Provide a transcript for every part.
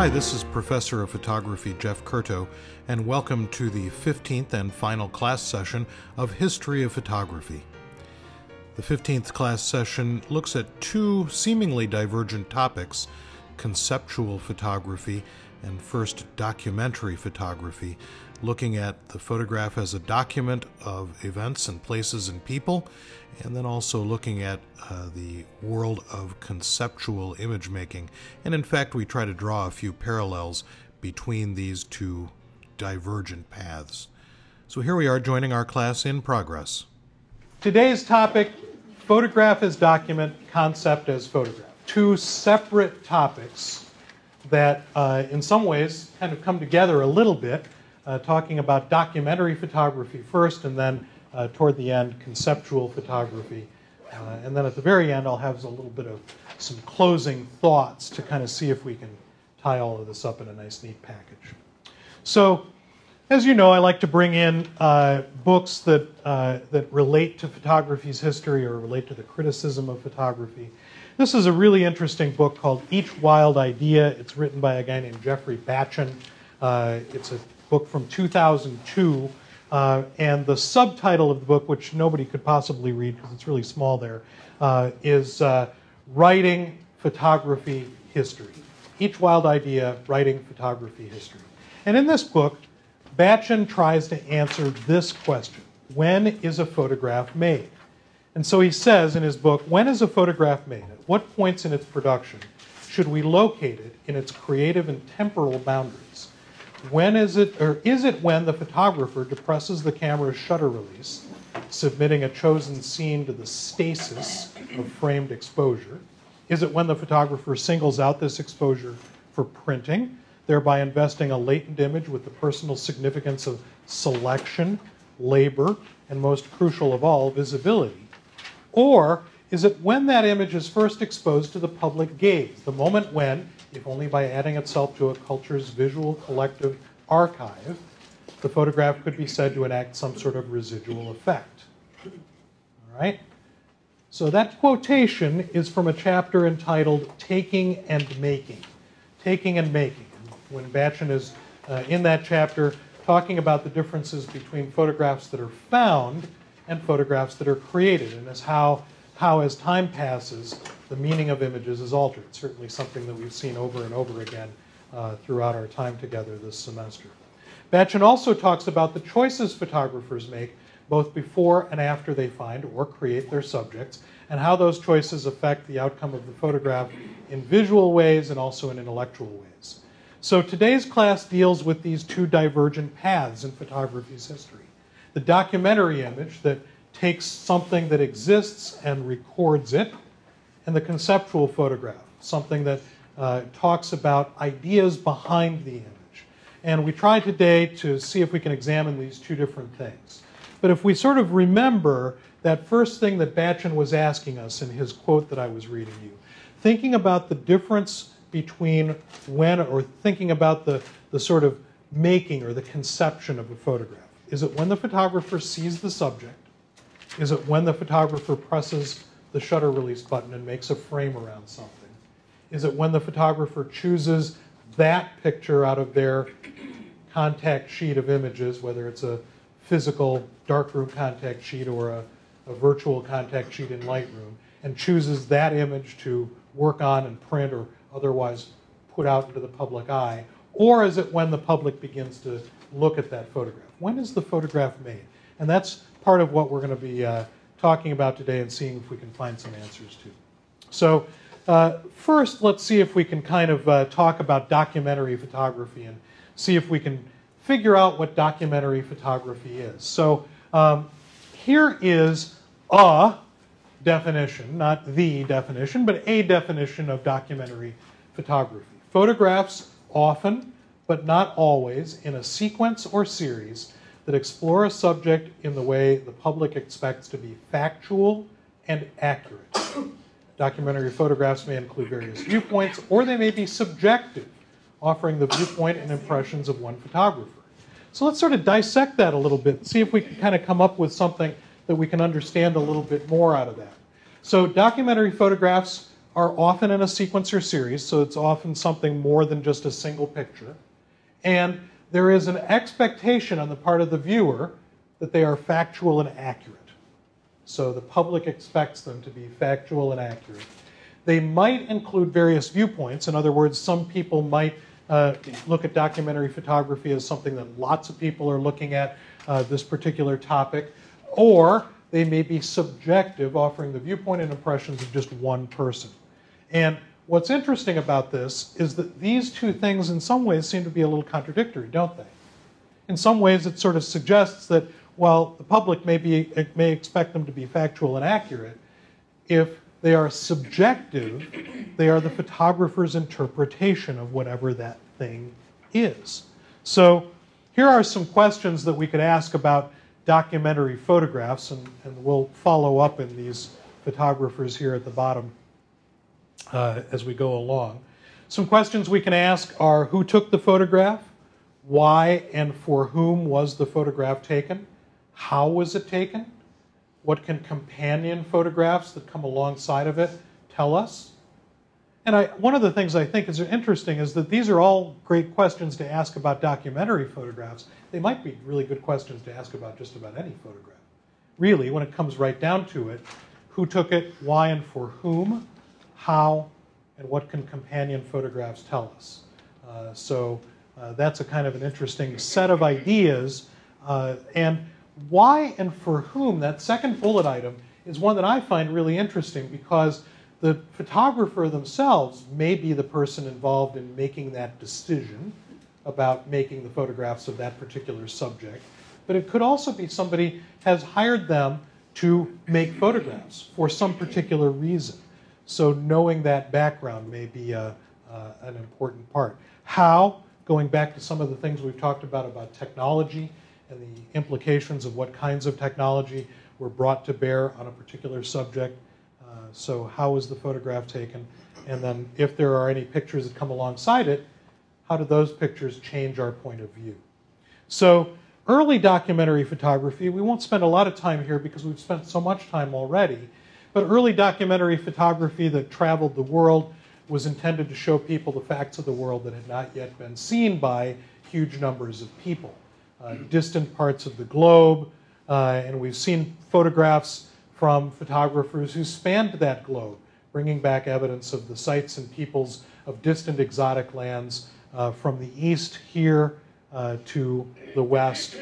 Hi, this is Professor of Photography Jeff Curto, and welcome to the 15th and final class session of History of Photography. The 15th class session looks at two seemingly divergent topics conceptual photography and first documentary photography, looking at the photograph as a document of events and places and people, and then also looking at uh, the world of conceptual image making. And in fact, we try to draw a few parallels between these two divergent paths. So here we are joining our class in progress. Today's topic photograph as document, concept as photograph. Two separate topics that, uh, in some ways, kind of come together a little bit, uh, talking about documentary photography first, and then uh, toward the end, conceptual photography. Uh, and then at the very end, I'll have a little bit of some closing thoughts to kind of see if we can tie all of this up in a nice, neat package. So, as you know, I like to bring in uh, books that, uh, that relate to photography's history or relate to the criticism of photography. This is a really interesting book called Each Wild Idea. It's written by a guy named Geoffrey Batchen. Uh, it's a book from 2002. Uh, and the subtitle of the book, which nobody could possibly read because it's really small there, uh, is uh, Writing Photography History. Each Wild Idea, Writing Photography History. And in this book, Batchen tries to answer this question When is a photograph made? And so he says in his book When is a photograph made? At what points in its production should we locate it in its creative and temporal boundaries? When is it, or is it when the photographer depresses the camera's shutter release, submitting a chosen scene to the stasis of framed exposure? Is it when the photographer singles out this exposure for printing, thereby investing a latent image with the personal significance of selection, labor, and most crucial of all, visibility? Or is it when that image is first exposed to the public gaze, the moment when, if only by adding itself to a culture's visual collective archive, the photograph could be said to enact some sort of residual effect? All right? So that quotation is from a chapter entitled Taking and Making. Taking and Making. When Batchen is uh, in that chapter talking about the differences between photographs that are found and photographs that are created, and as how, how as time passes, the meaning of images is altered. Certainly something that we've seen over and over again uh, throughout our time together this semester. Batchen also talks about the choices photographers make both before and after they find or create their subjects, and how those choices affect the outcome of the photograph in visual ways and also in intellectual ways. So today's class deals with these two divergent paths in photography's history. The documentary image that takes something that exists and records it, and the conceptual photograph, something that uh, talks about ideas behind the image. And we try today to see if we can examine these two different things. But if we sort of remember that first thing that Batchen was asking us in his quote that I was reading you, thinking about the difference between when, or thinking about the, the sort of making or the conception of a photograph. Is it when the photographer sees the subject? Is it when the photographer presses the shutter release button and makes a frame around something? Is it when the photographer chooses that picture out of their contact sheet of images, whether it's a physical darkroom contact sheet or a, a virtual contact sheet in Lightroom, and chooses that image to work on and print or otherwise put out into the public eye? Or is it when the public begins to look at that photograph? When is the photograph made? And that's part of what we're going to be uh, talking about today and seeing if we can find some answers to. So, uh, first, let's see if we can kind of uh, talk about documentary photography and see if we can figure out what documentary photography is. So, um, here is a definition, not the definition, but a definition of documentary photography. Photographs often, but not always, in a sequence or series that explore a subject in the way the public expects to be factual and accurate. Documentary photographs may include various viewpoints, or they may be subjective, offering the viewpoint and impressions of one photographer. So let's sort of dissect that a little bit see if we can kind of come up with something that we can understand a little bit more out of that. So, documentary photographs are often in a sequencer series, so it's often something more than just a single picture. And there is an expectation on the part of the viewer that they are factual and accurate. So the public expects them to be factual and accurate. They might include various viewpoints. In other words, some people might uh, look at documentary photography as something that lots of people are looking at uh, this particular topic, or they may be subjective, offering the viewpoint and impressions of just one person. And what's interesting about this is that these two things, in some ways, seem to be a little contradictory, don't they? In some ways, it sort of suggests that while the public may, be, may expect them to be factual and accurate, if they are subjective, they are the photographer's interpretation of whatever that thing is. So here are some questions that we could ask about documentary photographs, and, and we'll follow up in these photographers here at the bottom uh, as we go along. Some questions we can ask are who took the photograph? Why and for whom was the photograph taken? How was it taken? What can companion photographs that come alongside of it tell us? And I, one of the things I think is interesting is that these are all great questions to ask about documentary photographs. They might be really good questions to ask about just about any photograph. Really, when it comes right down to it, who took it, why and for whom, how, and what can companion photographs tell us? Uh, so uh, that's a kind of an interesting set of ideas. Uh, and why and for whom, that second bullet item, is one that I find really interesting because the photographer themselves may be the person involved in making that decision about making the photographs of that particular subject. But it could also be somebody has hired them to make photographs for some particular reason. So knowing that background may be a, uh, an important part. How, going back to some of the things we've talked about about technology and the implications of what kinds of technology were brought to bear on a particular subject. Uh, so how was the photograph taken? And then if there are any pictures that come alongside it, how do those pictures change our point of view? So early documentary photography, we won't spend a lot of time here because we've spent so much time already, but early documentary photography that traveled the world was intended to show people the facts of the world that had not yet been seen by huge numbers of people uh, distant parts of the globe. Uh, and we've seen photographs from photographers who spanned that globe, bringing back evidence of the sites and peoples of distant exotic lands uh, from the east here uh, to the west.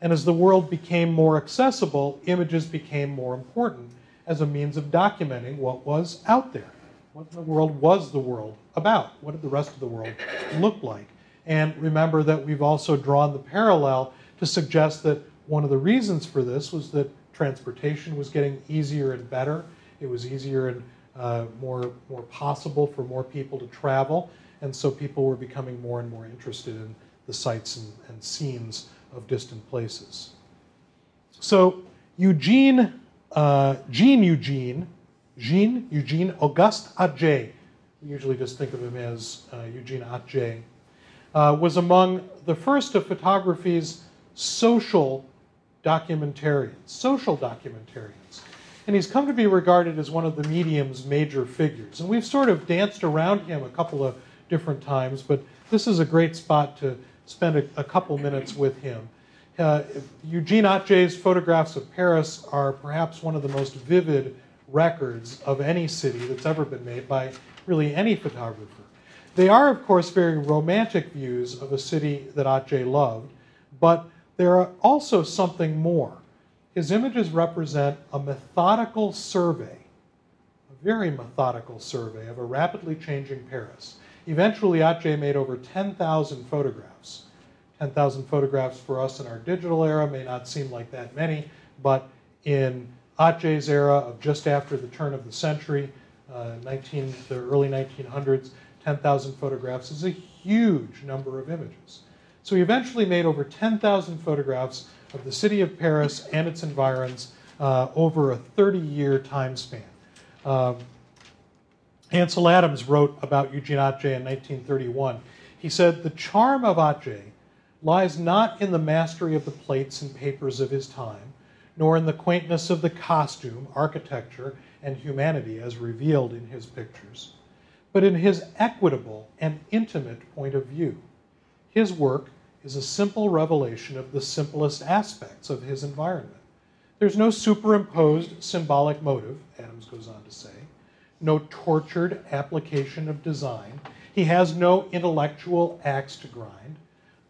And as the world became more accessible, images became more important as a means of documenting what was out there. What in the world was the world about? What did the rest of the world look like? And remember that we've also drawn the parallel to suggest that one of the reasons for this was that transportation was getting easier and better. It was easier and uh, more, more possible for more people to travel. And so people were becoming more and more interested in the sights and, and scenes of distant places. So Eugene, uh, Jean Eugene, Jean Eugene Auguste Atget, we usually just think of him as uh, Eugene Atget, uh, was among the first of photography's social documentarians, social documentarians. And he's come to be regarded as one of the medium's major figures. And we've sort of danced around him a couple of different times, but this is a great spot to spend a, a couple minutes with him. Uh, Eugene Atget's photographs of Paris are perhaps one of the most vivid records of any city that's ever been made by really any photographer. They are, of course, very romantic views of a city that Atget loved, but there are also something more. His images represent a methodical survey, a very methodical survey of a rapidly changing Paris. Eventually, Atget made over 10,000 photographs. 10,000 photographs for us in our digital era may not seem like that many, but in Atget's era of just after the turn of the century, uh, 19, the early 1900s, 10,000 photographs is a huge number of images. So he eventually made over 10,000 photographs of the city of Paris and its environs uh, over a 30 year time span. Um, Ansel Adams wrote about Eugene Atget in 1931. He said, The charm of Atget lies not in the mastery of the plates and papers of his time, nor in the quaintness of the costume, architecture, and humanity as revealed in his pictures, but in his equitable and intimate point of view. His work is a simple revelation of the simplest aspects of his environment. There's no superimposed symbolic motive, Adams goes on to say, no tortured application of design. He has no intellectual axe to grind.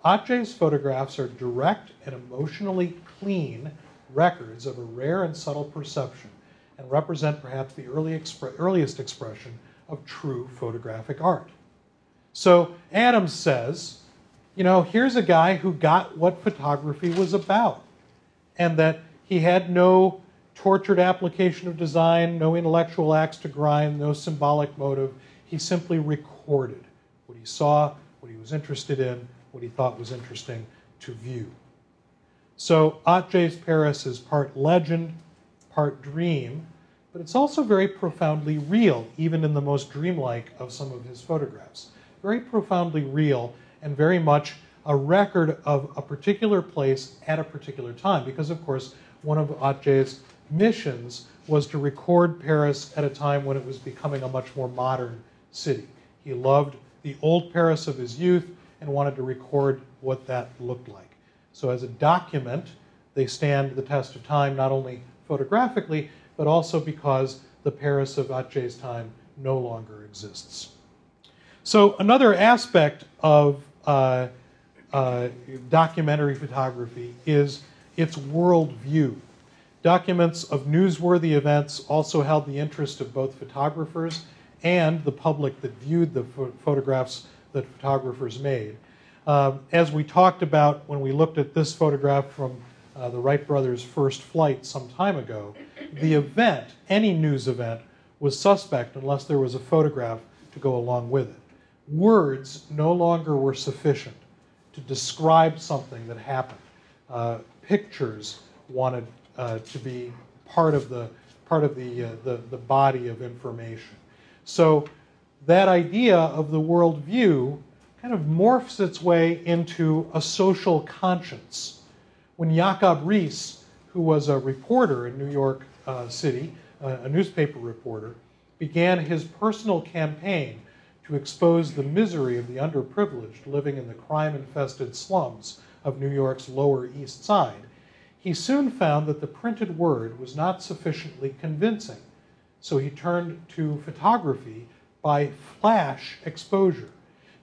Atget's photographs are direct and emotionally clean records of a rare and subtle perception and represent perhaps the early earliest expression of true photographic art. So Adams says, you know, here's a guy who got what photography was about, and that he had no tortured application of design, no intellectual axe to grind, no symbolic motive. He simply recorded what he saw, what he was interested in, what he thought was interesting to view. So Atget's Paris is part legend, part dream, but it's also very profoundly real, even in the most dreamlike of some of his photographs. Very profoundly real and very much a record of a particular place at a particular time, because of course, one of Atget's missions was to record Paris at a time when it was becoming a much more modern city. He loved the old Paris of his youth and wanted to record what that looked like. So, as a document, they stand the test of time not only photographically, but also because the Paris of Atget's time no longer exists. So, another aspect of uh, uh, documentary photography is its worldview. Documents of newsworthy events also held the interest of both photographers and the public that viewed the ph- photographs that photographers made. Um, as we talked about when we looked at this photograph from uh, the Wright brothers' first flight some time ago, the event, any news event, was suspect unless there was a photograph to go along with it. Words no longer were sufficient to describe something that happened. Uh, pictures wanted uh, to be part of the part of the, uh, the the body of information. So that idea of the worldview kind of morphs its way into a social conscience. When Jacob Riis, who was a reporter in New York uh, City, uh, a newspaper reporter, began his personal campaign to expose the misery of the underprivileged living in the crime infested slums of New York's Lower East Side, he soon found that the printed word was not sufficiently convincing. So he turned to photography by flash exposure.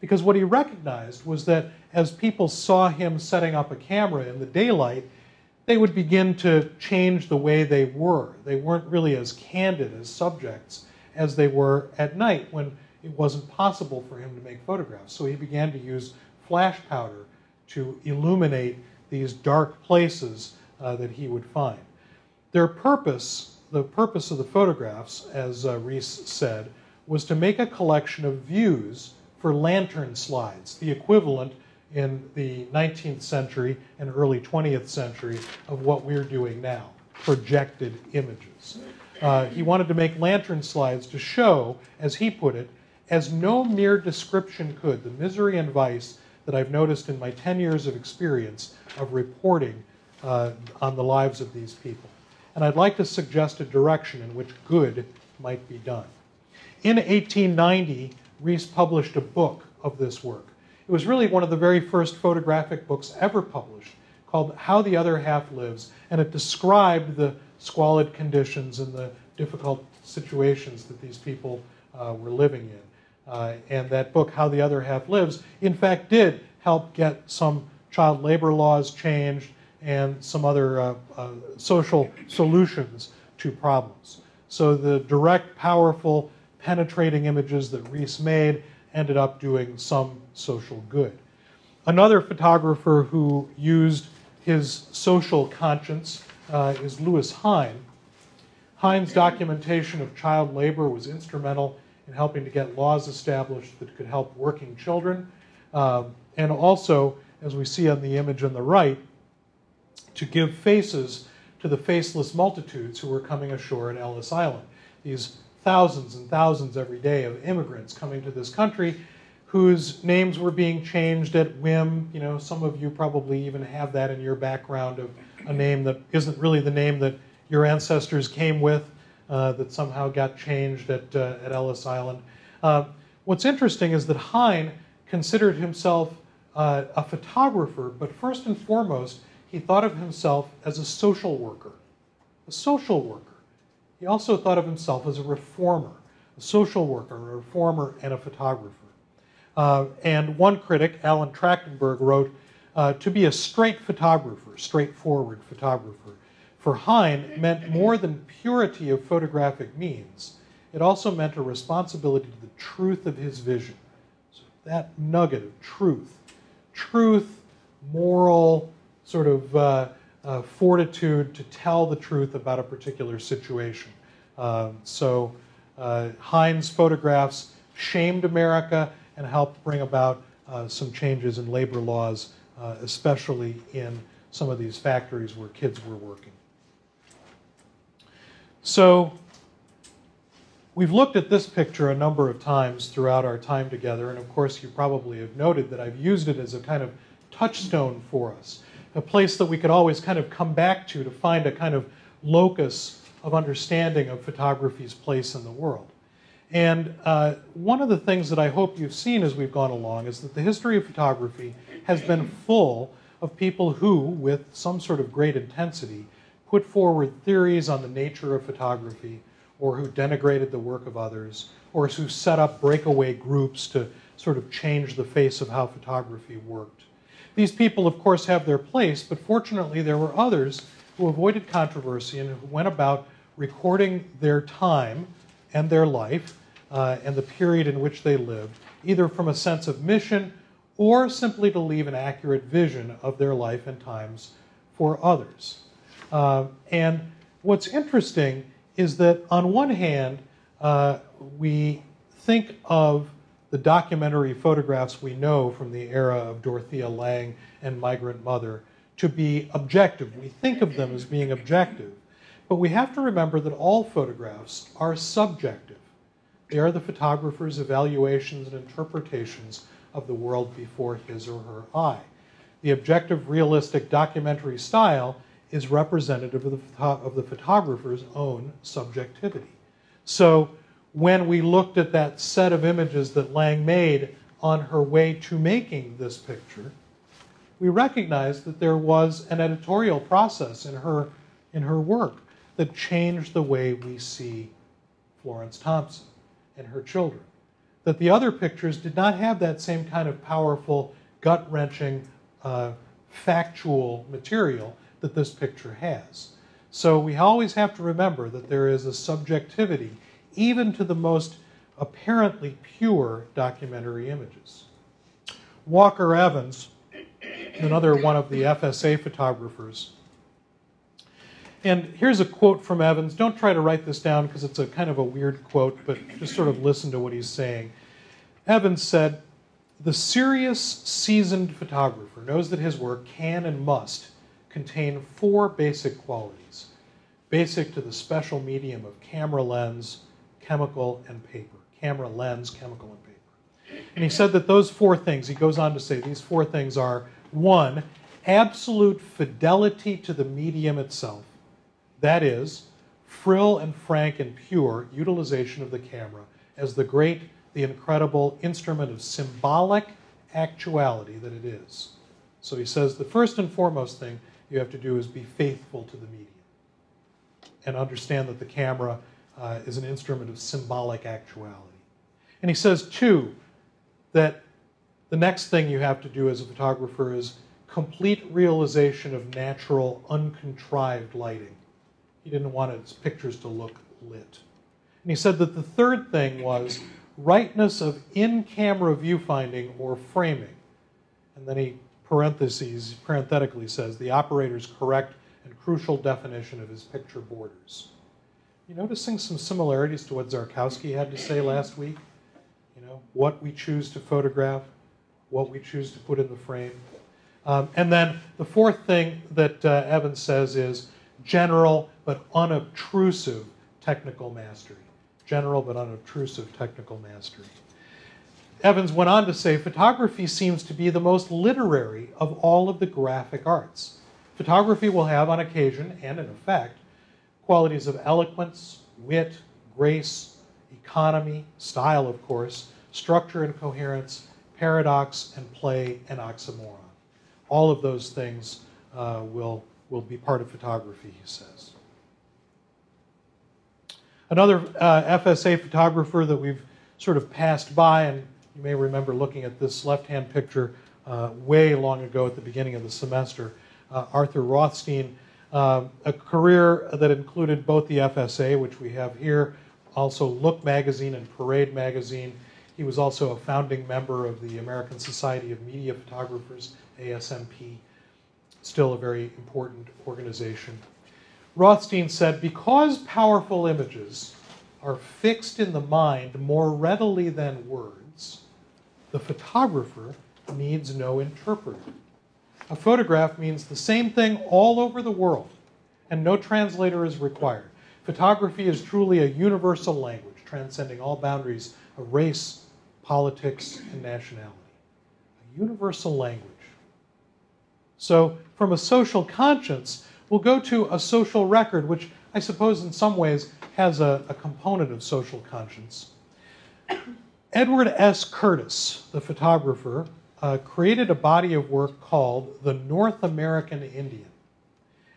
Because what he recognized was that as people saw him setting up a camera in the daylight, they would begin to change the way they were. They weren't really as candid as subjects as they were at night when it wasn't possible for him to make photographs. So he began to use flash powder to illuminate these dark places uh, that he would find. Their purpose, the purpose of the photographs, as uh, Riis said, was to make a collection of views for lantern slides, the equivalent in the 19th century and early 20th century of what we're doing now projected images. Uh, he wanted to make lantern slides to show, as he put it, as no mere description could, the misery and vice that I've noticed in my 10 years of experience of reporting uh, on the lives of these people. And I'd like to suggest a direction in which good might be done. In 1890, Riis published a book of this work. It was really one of the very first photographic books ever published called How the Other Half Lives, and it described the squalid conditions and the difficult situations that these people uh, were living in. Uh, and that book, How the Other Half Lives, in fact, did help get some child labor laws changed and some other uh, uh, social solutions to problems. So the direct, powerful, penetrating images that Riis made ended up doing some social good. Another photographer who used his social conscience uh, is Lewis Hine. Hine's documentation of child labor was instrumental in helping to get laws established that could help working children. Um, and also, as we see on the image on the right, to give faces to the faceless multitudes who were coming ashore at Ellis Island. These thousands and thousands every day of immigrants coming to this country whose names were being changed at whim. You know, some of you probably even have that in your background of a name that isn't really the name that your ancestors came with, uh, that somehow got changed at, uh, at Ellis Island. Uh, what's interesting is that Hine considered himself uh, a photographer, but first and foremost, he thought of himself as a social worker. A social worker. He also thought of himself as a reformer, a social worker, a reformer, and a photographer. Uh, and one critic, Alan Trachtenberg, wrote, uh, to be a straight photographer, straightforward photographer, for Hine meant more than purity of photographic means. It also meant a responsibility to the truth of his vision. So that nugget of truth, truth, moral, sort of uh, uh, fortitude to tell the truth about a particular situation. Um, so uh, Hine's photographs shamed America and helped bring about uh, some changes in labor laws, uh, especially in some of these factories where kids were working. So we've looked at this picture a number of times throughout our time together, and of course you probably have noted that I've used it as a kind of touchstone for us, a place that we could always kind of come back to to find a kind of locus of understanding of photography's place in the world. And uh, one of the things that I hope you've seen as we've gone along is that the history of photography has been full of people who, with some sort of great intensity, put forward theories on the nature of photography, or who denigrated the work of others, or who set up breakaway groups to sort of change the face of how photography worked. These people, of course, have their place, but fortunately, there were others who avoided controversy and who went about recording their time and their life uh, and the period in which they lived, either from a sense of mission or simply to leave an accurate vision of their life and times for others. Uh, and what's interesting is that on one hand, uh, we think of the documentary photographs we know from the era of Dorothea Lange and Migrant Mother to be objective. We think of them as being objective. But we have to remember that all photographs are subjective. They are the photographer's evaluations and interpretations of the world before his or her eye. The objective, realistic documentary style is representative of the, of the photographer's own subjectivity. So when we looked at that set of images that Lange made on her way to making this picture, we recognized that there was an editorial process in her, in her work that changed the way we see Florence Thompson and her children. That the other pictures did not have that same kind of powerful, gut wrenching, uh, factual material that this picture has. So we always have to remember that there is a subjectivity, even to the most apparently pure documentary images. Walker Evans, another one of the FSA photographers, and here's a quote from Evans. Don't try to write this down because it's a kind of a weird quote, but just sort of listen to what he's saying. Evans said, The serious, seasoned photographer knows that his work can and must contain four basic qualities, basic to the special medium of camera lens, chemical, and paper. Camera, lens, chemical, and paper. And he said that those four things, he goes on to say, these four things are one, absolute fidelity to the medium itself. That is, frill and frank and pure utilization of the camera as the great, the incredible instrument of symbolic actuality that it is. So he says the first and foremost thing you have to do is be faithful to the medium and understand that the camera uh, is an instrument of symbolic actuality. And he says, two, that the next thing you have to do as a photographer is complete realization of natural, uncontrived lighting. He didn't want his pictures to look lit. And he said that the third thing was rightness of in camera viewfinding or framing. And then he parentheses, parenthetically says the operator's correct and crucial definition of his picture borders. You noticing some similarities to what Szarkowski had to say last week? You know, what we choose to photograph, what we choose to put in the frame. Um, and then the fourth thing that uh, Evans says is general but unobtrusive technical mastery. General but unobtrusive technical mastery. Evans went on to say photography seems to be the most literary of all of the graphic arts. Photography will have, on occasion and in effect, qualities of eloquence, wit, grace, economy, style, of course, structure and coherence, paradox and play, and oxymoron. All of those things uh, will, will be part of photography, he says. Another uh, FSA photographer that we've sort of passed by, and you may remember looking at this left hand picture uh, way long ago at the beginning of the semester, uh, Arthur Rothstein. Uh, a career that included both the FSA, which we have here, also Look magazine and Parade magazine. He was also a founding member of the American Society of Media Photographers, ASMP, still a very important organization. Rothstein said, because powerful images are fixed in the mind more readily than words, the photographer needs no interpreter. A photograph means the same thing all over the world, and no translator is required. Photography is truly a universal language, transcending all boundaries of race, politics, and nationality. A universal language. So, from a social conscience, we'll go to a social record, which I suppose in some ways has a, a component of social conscience. Edward S. Curtis, the photographer, uh, created a body of work called The North American Indian.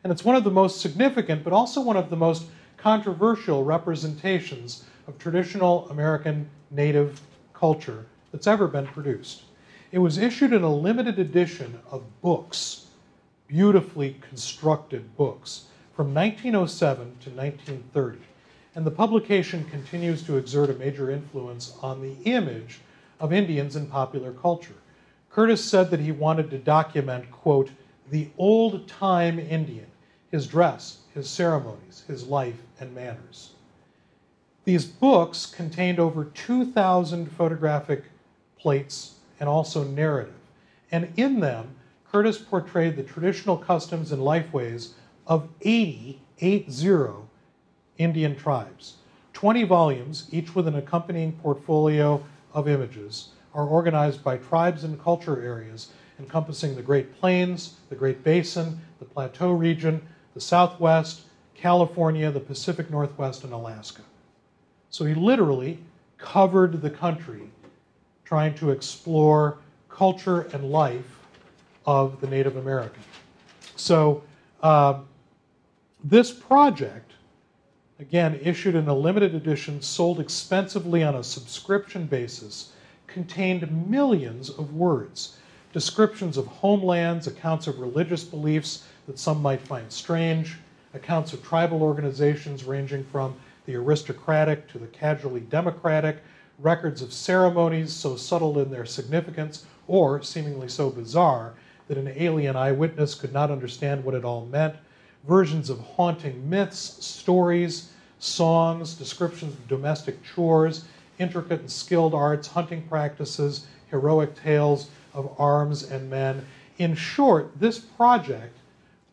And it's one of the most significant, but also one of the most controversial representations of traditional American native culture that's ever been produced. It was issued in a limited edition of books, beautifully constructed books, from 1907 to 1930. And the publication continues to exert a major influence on the image of Indians in popular culture. Curtis said that he wanted to document, quote, the old time Indian, his dress, his ceremonies, his life, and manners. These books contained over 2,000 photographic plates and also narrative. And in them, Curtis portrayed the traditional customs and lifeways of 80, 80 Indian tribes. 20 volumes, each with an accompanying portfolio of images, are organized by tribes and culture areas encompassing the Great Plains, the Great Basin, the Plateau region, the Southwest, California, the Pacific Northwest, and Alaska. So he literally covered the country trying to explore culture and life of the Native American. So uh, this project, again, issued in a limited edition, sold expensively on a subscription basis, contained millions of words descriptions of homelands, accounts of religious beliefs that some might find strange, accounts of tribal organizations ranging from the aristocratic to the casually democratic, records of ceremonies so subtle in their significance or seemingly so bizarre that an alien eyewitness could not understand what it all meant, versions of haunting myths, stories, songs, descriptions of domestic chores, intricate and skilled arts, hunting practices, heroic tales of arms and men. In short, this project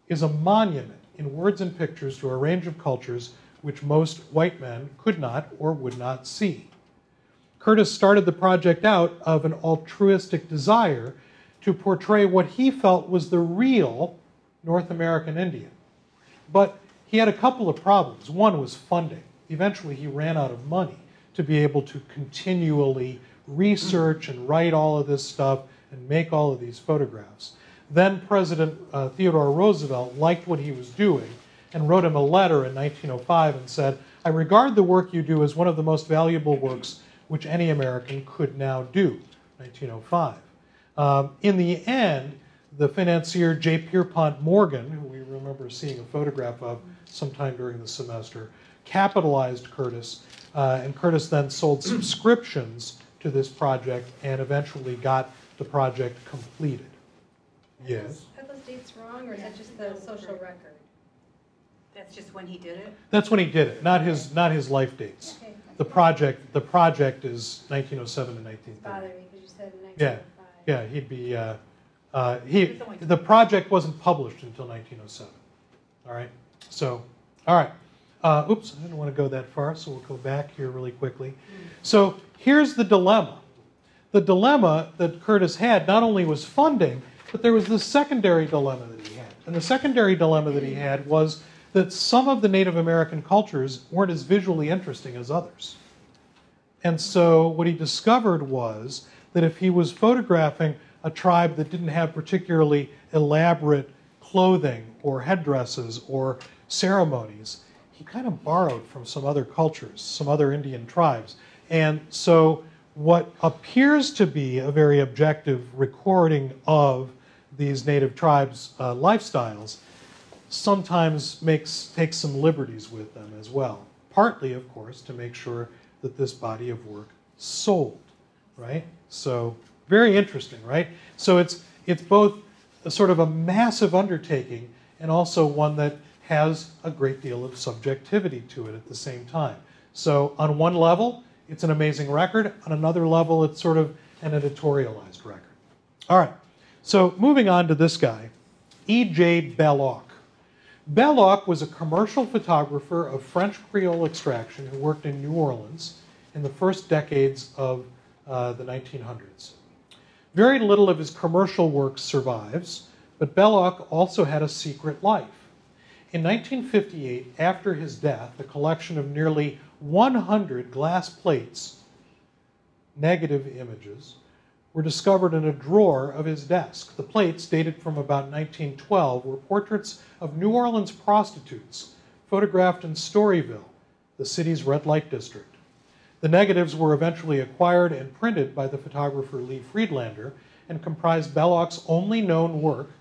is a monument in words and pictures to a range of cultures which most white men could not or would not see. Curtis started the project out of an altruistic desire to portray what he felt was the real North American Indian. But he had a couple of problems. One was funding. Eventually, he ran out of money to be able to continually research and write all of this stuff and make all of these photographs. Then President uh, Theodore Roosevelt liked what he was doing and wrote him a letter in 1905 and said, I regard the work you do as one of the most valuable works which any American could now do. 1905. Um, in the end, the financier J. Pierpont Morgan, who we remember seeing a photograph of sometime during the semester, capitalized Curtis, uh, and Curtis then sold subscriptions to this project and eventually got the project completed. Yes. Are those dates wrong, or is that just the social record? That's just when he did it? That's when he did it, not his not his life dates. Okay. The project the project is 1907 to 1930. Bothered me because you said Yeah, 1905. yeah, he'd be. Uh, uh, he the project wasn't published until 1907. All right, so all right. Uh, oops, I didn't want to go that far, so we'll go back here really quickly. So here's the dilemma. The dilemma that Curtis had not only was funding, but there was this secondary dilemma that he had. And the secondary dilemma that he had was that some of the Native American cultures weren't as visually interesting as others. And so what he discovered was that if he was photographing a tribe that didn't have particularly elaborate clothing or headdresses or ceremonies, he kind of borrowed from some other cultures, some other Indian tribes. And so what appears to be a very objective recording of these native tribes' uh, lifestyles sometimes makes takes some liberties with them as well. Partly, of course, to make sure that this body of work sold, right? So very interesting, right? So it's it's both a sort of a massive undertaking and also one that has a great deal of subjectivity to it at the same time. So on one level, it's an amazing record. On another level, it's sort of an editorialized record. All right. So moving on to this guy, E.J. Bellocq. Bellocq was a commercial photographer of French Creole extraction who worked in New Orleans in the first decades of uh, the 1900s. Very little of his commercial work survives, but Bellocq also had a secret life. In 1958, after his death, a collection of nearly 100 glass plates, negative images, were discovered in a drawer of his desk. The plates, dated from about 1912, were portraits of New Orleans prostitutes photographed in Storyville, the city's red light district. The negatives were eventually acquired and printed by the photographer Lee Friedlander and comprised Bellocq's only known work,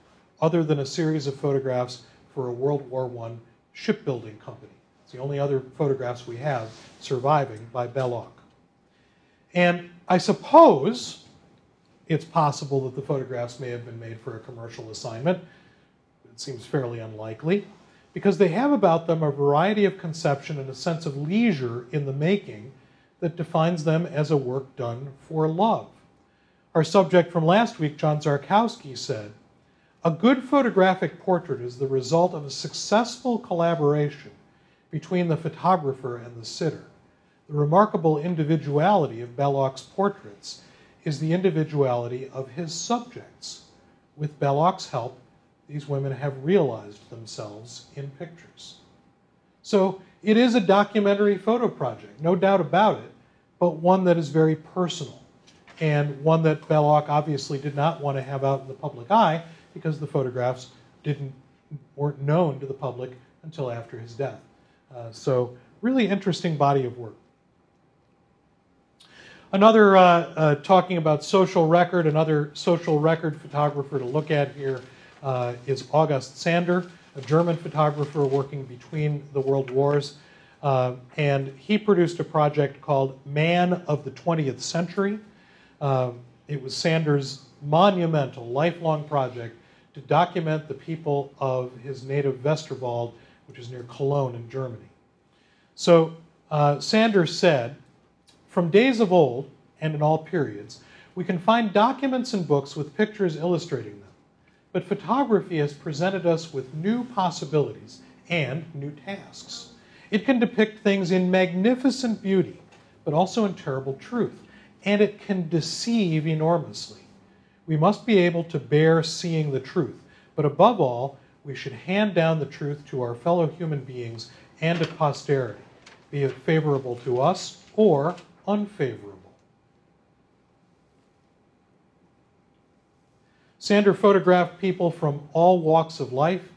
other than a series of photographs for a World War I shipbuilding company. It's the only other photographs we have surviving by Bellocq. And I suppose it's possible that the photographs may have been made for a commercial assignment. It seems fairly unlikely because they have about them a variety of conception and a sense of leisure in the making that defines them as a work done for love. Our subject from last week, John Szarkowski, said A good photographic portrait is the result of a successful collaboration between the photographer and the sitter. The remarkable individuality of Bellocq's portraits is the individuality of his subjects. With Bellocq's help, these women have realized themselves in pictures. So it is a documentary photo project, no doubt about it, but one that is very personal and one that Bellocq obviously did not want to have out in the public eye because the photographs didn't weren't known to the public until after his death. Uh, so really interesting body of work. Another, uh, uh, talking about social record, another social record photographer to look at here uh, is August Sander, a German photographer working between the world wars. Uh, and he produced a project called Man of the 20th Century. Uh, it was Sander's monumental, lifelong project to document the people of his native Westerwald, which is near Cologne in Germany. So uh, Sanders said, from days of old, and in all periods, we can find documents and books with pictures illustrating them. But photography has presented us with new possibilities and new tasks. It can depict things in magnificent beauty, but also in terrible truth, and it can deceive enormously. We must be able to bear seeing the truth, but above all, we should hand down the truth to our fellow human beings and to posterity, be it favorable to us or unfavorable. Sander photographed people from all walks of life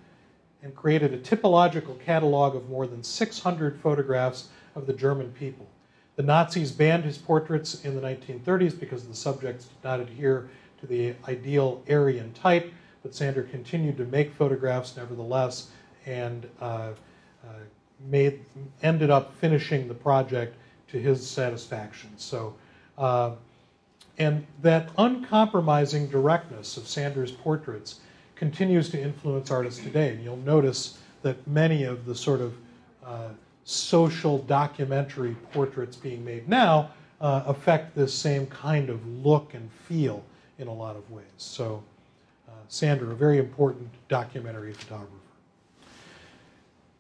and created a typological catalog of more than 600 photographs of the German people. The Nazis banned his portraits in the 1930s because the subjects did not adhere to the ideal Aryan type, but Sander continued to make photographs nevertheless and uh, uh, made, ended up finishing the project to his satisfaction. So, uh, and that uncompromising directness of Sanders' portraits continues to influence artists today. And you'll notice that many of the sort of uh, social documentary portraits being made now uh, affect this same kind of look and feel in a lot of ways. So, uh, Sander, a very important documentary photographer.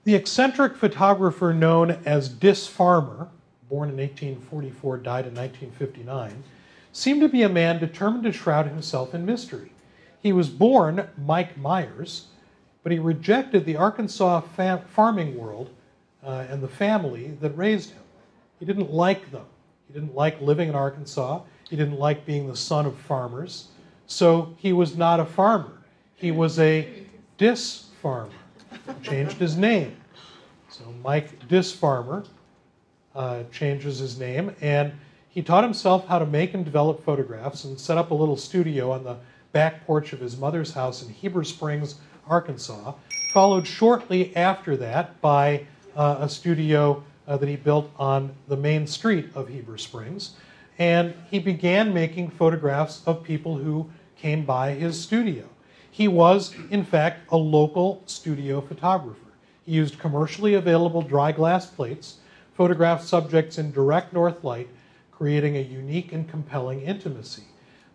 The eccentric photographer known as Disfarmer born in 1844, died in 1959, seemed to be a man determined to shroud himself in mystery. He was born Mike Myers, but he rejected the Arkansas farming world uh, and the family that raised him. He didn't like them. He didn't like living in Arkansas. He didn't like being the son of farmers. So he was not a farmer. He was a dis farmer. Changed his name. So Mike Disfarmer uh, changes his name, and he taught himself how to make and develop photographs and set up a little studio on the back porch of his mother's house in Heber Springs, Arkansas. Followed shortly after that by uh, a studio uh, that he built on the main street of Heber Springs. And he began making photographs of people who came by his studio. He was, in fact, a local studio photographer. He used commercially available dry glass plates, photographed subjects in direct north light, creating a unique and compelling intimacy.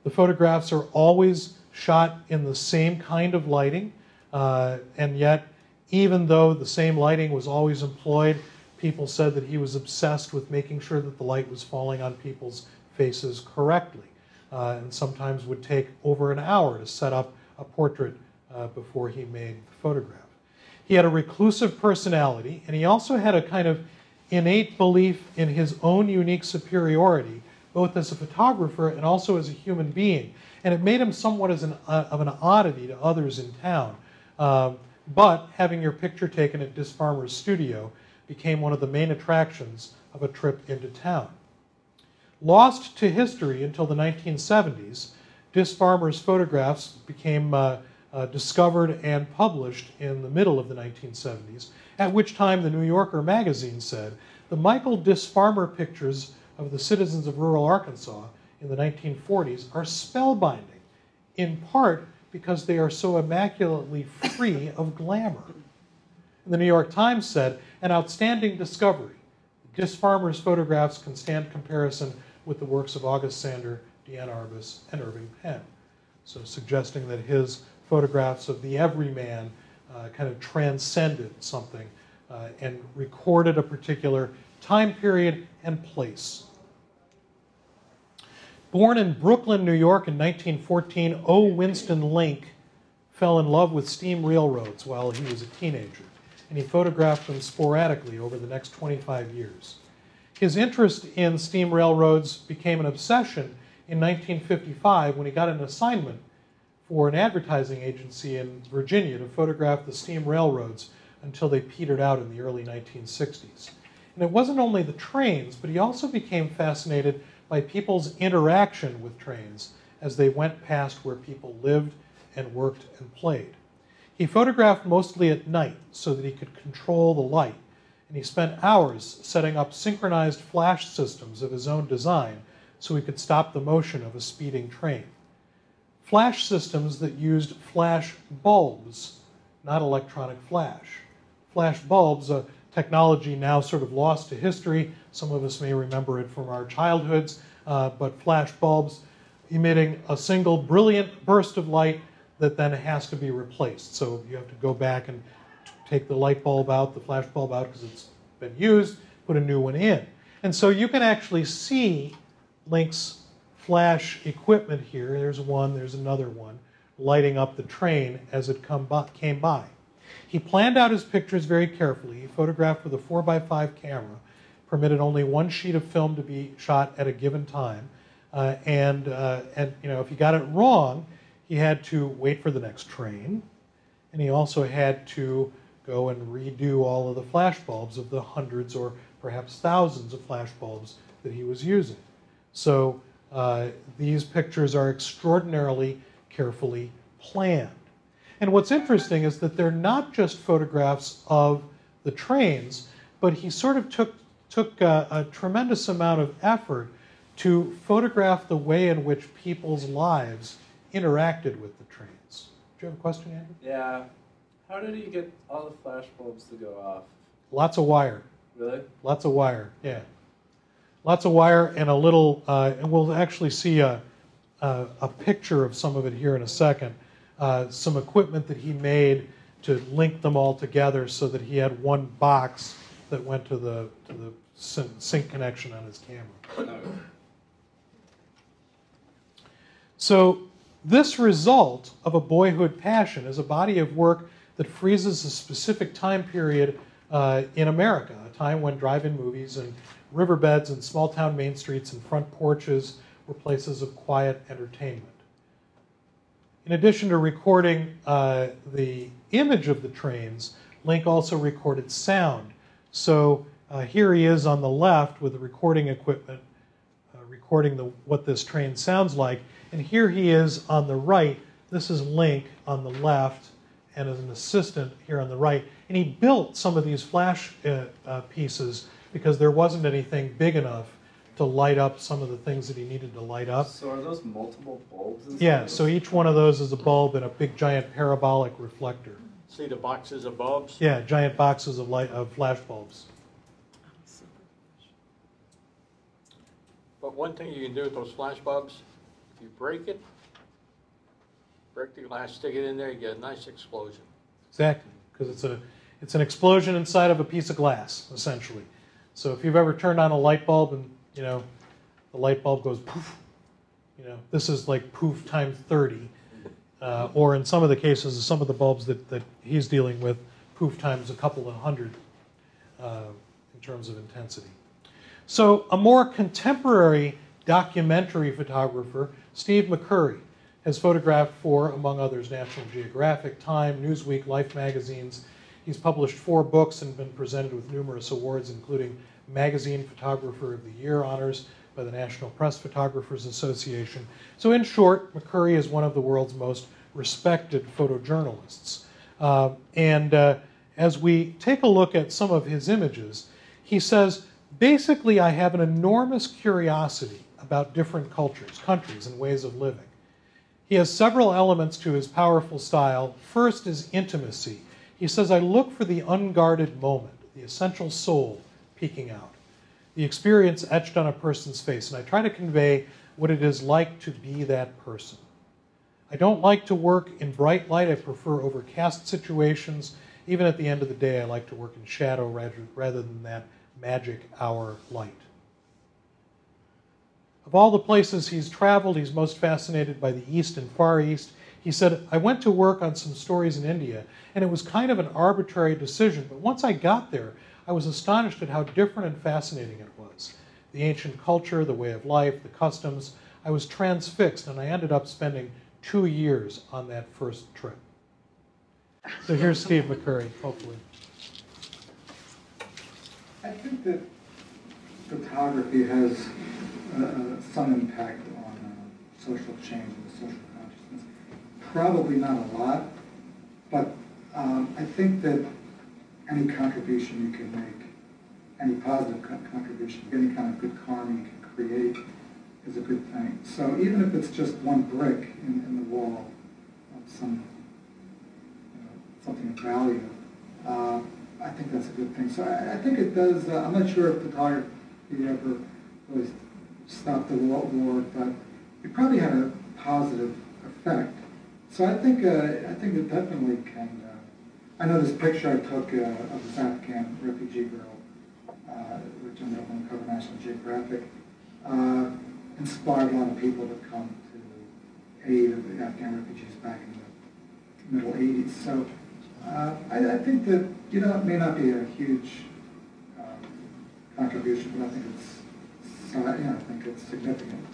The photographs are always shot in the same kind of lighting, uh, and yet, even though the same lighting was always employed, people said that he was obsessed with making sure that the light was falling on people's faces correctly, uh, and sometimes would take over an hour to set up a portrait uh, before he made the photograph. He had a reclusive personality, and he also had a kind of innate belief in his own unique superiority, both as a photographer and also as a human being. And it made him somewhat as an, uh, of an oddity to others in town. Um, but having your picture taken at Disfarmer's studio became one of the main attractions of a trip into town. Lost to history until the 1970s, Disfarmer's photographs became uh, uh, discovered and published in the middle of the 1970s, at which time the New Yorker magazine said the Michael Disfarmer pictures of the citizens of rural Arkansas in the 1940s are spellbinding, in part because they are so immaculately free of glamour. And the New York Times said, an outstanding discovery. Disfarmer's photographs can stand comparison with the works of August Sander, Diane Arbus, and Irving Penn. So suggesting that his photographs of the everyman uh, kind of transcended something uh, and recorded a particular time period and place. Born in Brooklyn, New York in 1914, O. Winston Link fell in love with steam railroads while he was a teenager, and he photographed them sporadically over the next 25 years. His interest in steam railroads became an obsession in 1955 when he got an assignment for an advertising agency in Virginia to photograph the steam railroads until they petered out in the early 1960s. And it wasn't only the trains, but he also became fascinated by people's interaction with trains as they went past where people lived and worked and played. He photographed mostly at night so that he could control the light, and he spent hours setting up synchronized flash systems of his own design so he could stop the motion of a speeding train flash systems that used flash bulbs, not electronic flash. Flash bulbs, a technology now sort of lost to history. Some of us may remember it from our childhoods, uh, but flash bulbs emitting a single brilliant burst of light that then has to be replaced. So you have to go back and take the light bulb out, the flash bulb out because it's been used, put a new one in. And so you can actually see Link's flash equipment here. There's one, there's another one, lighting up the train as it by, came by. He planned out his pictures very carefully. He photographed with a 4x5 camera, permitted only one sheet of film to be shot at a given time. Uh, and, uh, and you know, if he got it wrong, he had to wait for the next train. And he also had to go and redo all of the flash bulbs of the hundreds or perhaps thousands of flash bulbs that he was using. So uh, these pictures are extraordinarily carefully planned. And what's interesting is that they're not just photographs of the trains, but he sort of took, took a, a tremendous amount of effort to photograph the way in which people's lives interacted with the trains. Do you have a question, Andrew? Yeah. How did he get all the flash bulbs to go off? Lots of wire. Really? Lots of wire, yeah lots of wire and a little, uh, and we'll actually see a, a, a, picture of some of it here in a second. Uh, some equipment that he made to link them all together so that he had one box that went to the, to the sync connection on his camera. So, this result of a boyhood passion is a body of work that freezes a specific time period uh, in America, a time when drive in movies and riverbeds and small town main streets and front porches were places of quiet entertainment. In addition to recording uh, the image of the trains, Link also recorded sound. So uh, here he is on the left with the recording equipment, uh, recording the, what this train sounds like. And here he is on the right. This is Link on the left, and as an assistant here on the right. And he built some of these flash uh, uh, pieces because there wasn't anything big enough to light up some of the things that he needed to light up. So are those multiple bulbs? inside Yeah, so each one of those is a bulb and a big giant parabolic reflector. See the boxes of bulbs? Yeah, giant boxes of light of flash bulbs. But one thing you can do with those flash bulbs, if you break it, break the glass, stick it in there, you get a nice explosion. Exactly, because it's a it's an explosion inside of a piece of glass, essentially. So if you've ever turned on a light bulb and you know the light bulb goes poof, you know this is like poof times thirty, uh, or in some of the cases, some of the bulbs that that he's dealing with, poof times a couple of hundred uh, in terms of intensity. So, a more contemporary documentary photographer, Steve McCurry, has photographed for, among others, National Geographic, Time, Newsweek, Life magazines. He's published four books and been presented with numerous awards, including Magazine Photographer of the Year honors by the National Press Photographers Association. So, in short, McCurry is one of the world's most respected photojournalists. Uh, and uh, as we take a look at some of his images, he says, basically, I have an enormous curiosity about different cultures, countries, and ways of living. He has several elements to his powerful style. First is intimacy. He says, I look for the unguarded moment, the essential soul peeking out, the experience etched on a person's face, and I try to convey what it is like to be that person. I don't like to work in bright light. I prefer overcast situations. Even at the end of the day, I like to work in shadow rather, than that magic hour light. Of all the places he's traveled, he's most fascinated by the East and Far East. He said, I went to work on some stories in India, and it was kind of an arbitrary decision, but once I got there, I was astonished at how different and fascinating it was. The ancient culture, the way of life, the customs. I was transfixed, and I ended up spending two years on that first trip. So here's Steve McCurry, hopefully. I think that photography has uh, uh, some impact on uh, social change and social consciousness. Probably not a lot, but um, I think that any contribution you can make, any positive co- contribution, any kind of good karma you can create is a good thing. So even if it's just one brick in, in the wall of some, you know, something of value, uh, I think that's a good thing. So I, I think it does. Uh, I'm not sure if photography ever really stopped the war, but it probably had a positive effect. So I think uh, I think it definitely can. Uh, I know this picture I took uh, of this Afghan refugee girl, uh, which ended up on the cover of National Geographic, uh, inspired a lot of people to come to aid of the Afghan refugees back in the middle 80s. So uh, I, I think that, you know, it may not be a huge um, contribution, but I think it's, uh, you know, I think it's significant.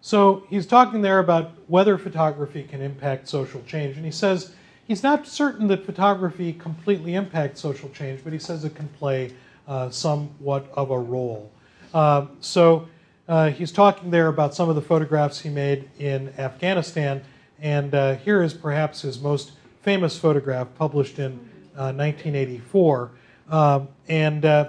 So he's talking there about whether photography can impact social change. And he says he's not certain that photography completely impacts social change, but he says it can play uh, somewhat of a role. Uh, so uh, he's talking there about some of the photographs he made in Afghanistan. And uh, here is perhaps his most famous photograph published in 1984. Um, and uh,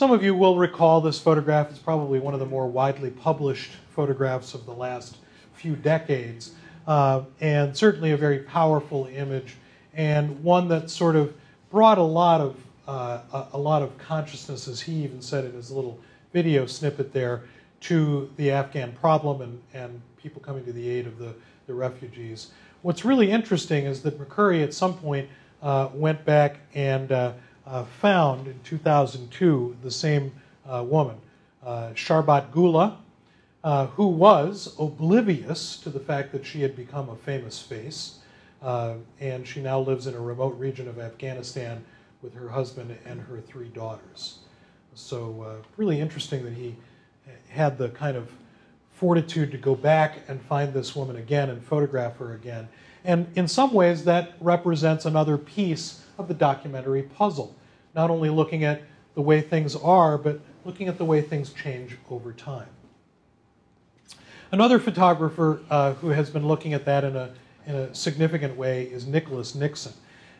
some of you will recall this photograph. It's probably one of the more widely published photographs of the last few decades, uh, and certainly a very powerful image, and one that sort of brought a lot of uh, a, lot of consciousness, as he even said in his little video snippet there, to the Afghan problem and, and people coming to the aid of the, the refugees. What's really interesting is that McCurry at some point uh, went back and uh, found in 2002 the same uh, woman, uh, Sharbat Gula, uh, who was oblivious to the fact that she had become a famous face. Uh, and she now lives in a remote region of Afghanistan with her husband and her three daughters. So, uh, really interesting that he had the kind of fortitude to go back and find this woman again and photograph her again. And in some ways, that represents another piece of the documentary puzzle. Not only looking at the way things are, but looking at the way things change over time. Another photographer uh, who has been looking at that in a, in a significant way is Nicholas Nixon.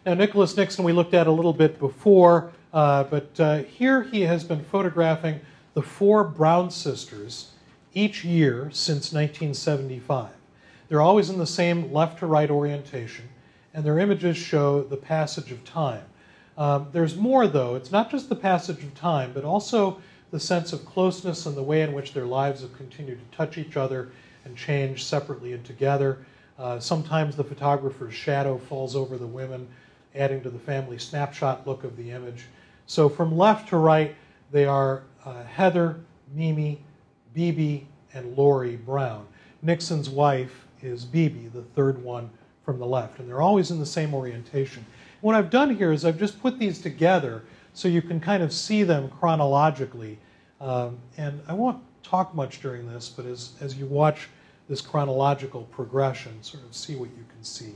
Now, Nicholas Nixon, we looked at a little bit before, uh, but uh, here he has been photographing the four Brown sisters each year since 1975. They're always in the same left to right orientation, and their images show the passage of time. Um, there's more, though. It's not just the passage of time, but also the sense of closeness and the way in which their lives have continued to touch each other and change separately and together. Uh, sometimes the photographer's shadow falls over the women, adding to the family snapshot look of the image. So from left to right, they are uh, Heather, Mimi, Bibi, and Lori Brown. Nixon's wife is Bibi, the third one from the left, and they're always in the same orientation. What I've done here is I've just put these together so you can kind of see them chronologically. Um, and I won't talk much during this, but as, as you watch this chronological progression, sort of see what you can see.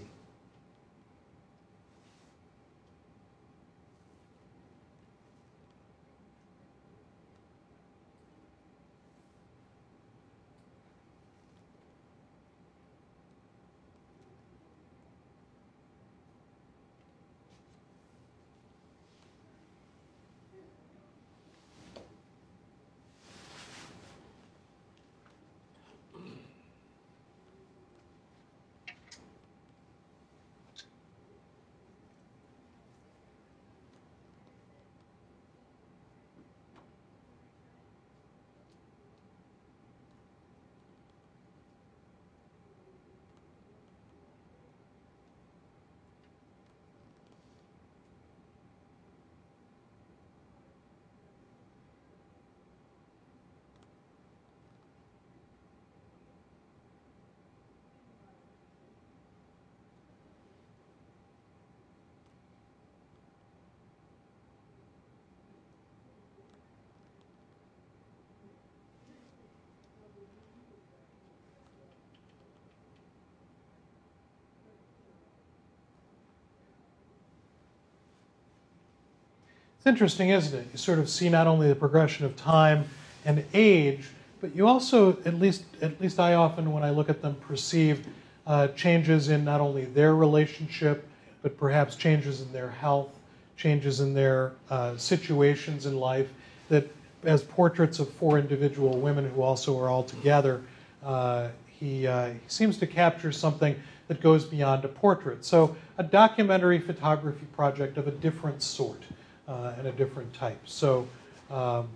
It's interesting, isn't it? You sort of see not only the progression of time and age, but you also, at least, at least I often, when I look at them, perceive uh, changes in not only their relationship, but perhaps changes in their health, changes in their uh, situations in life. That, as portraits of four individual women who also are all together, uh, he, uh, he seems to capture something that goes beyond a portrait. So, a documentary photography project of a different sort uh, and a different type. So, um,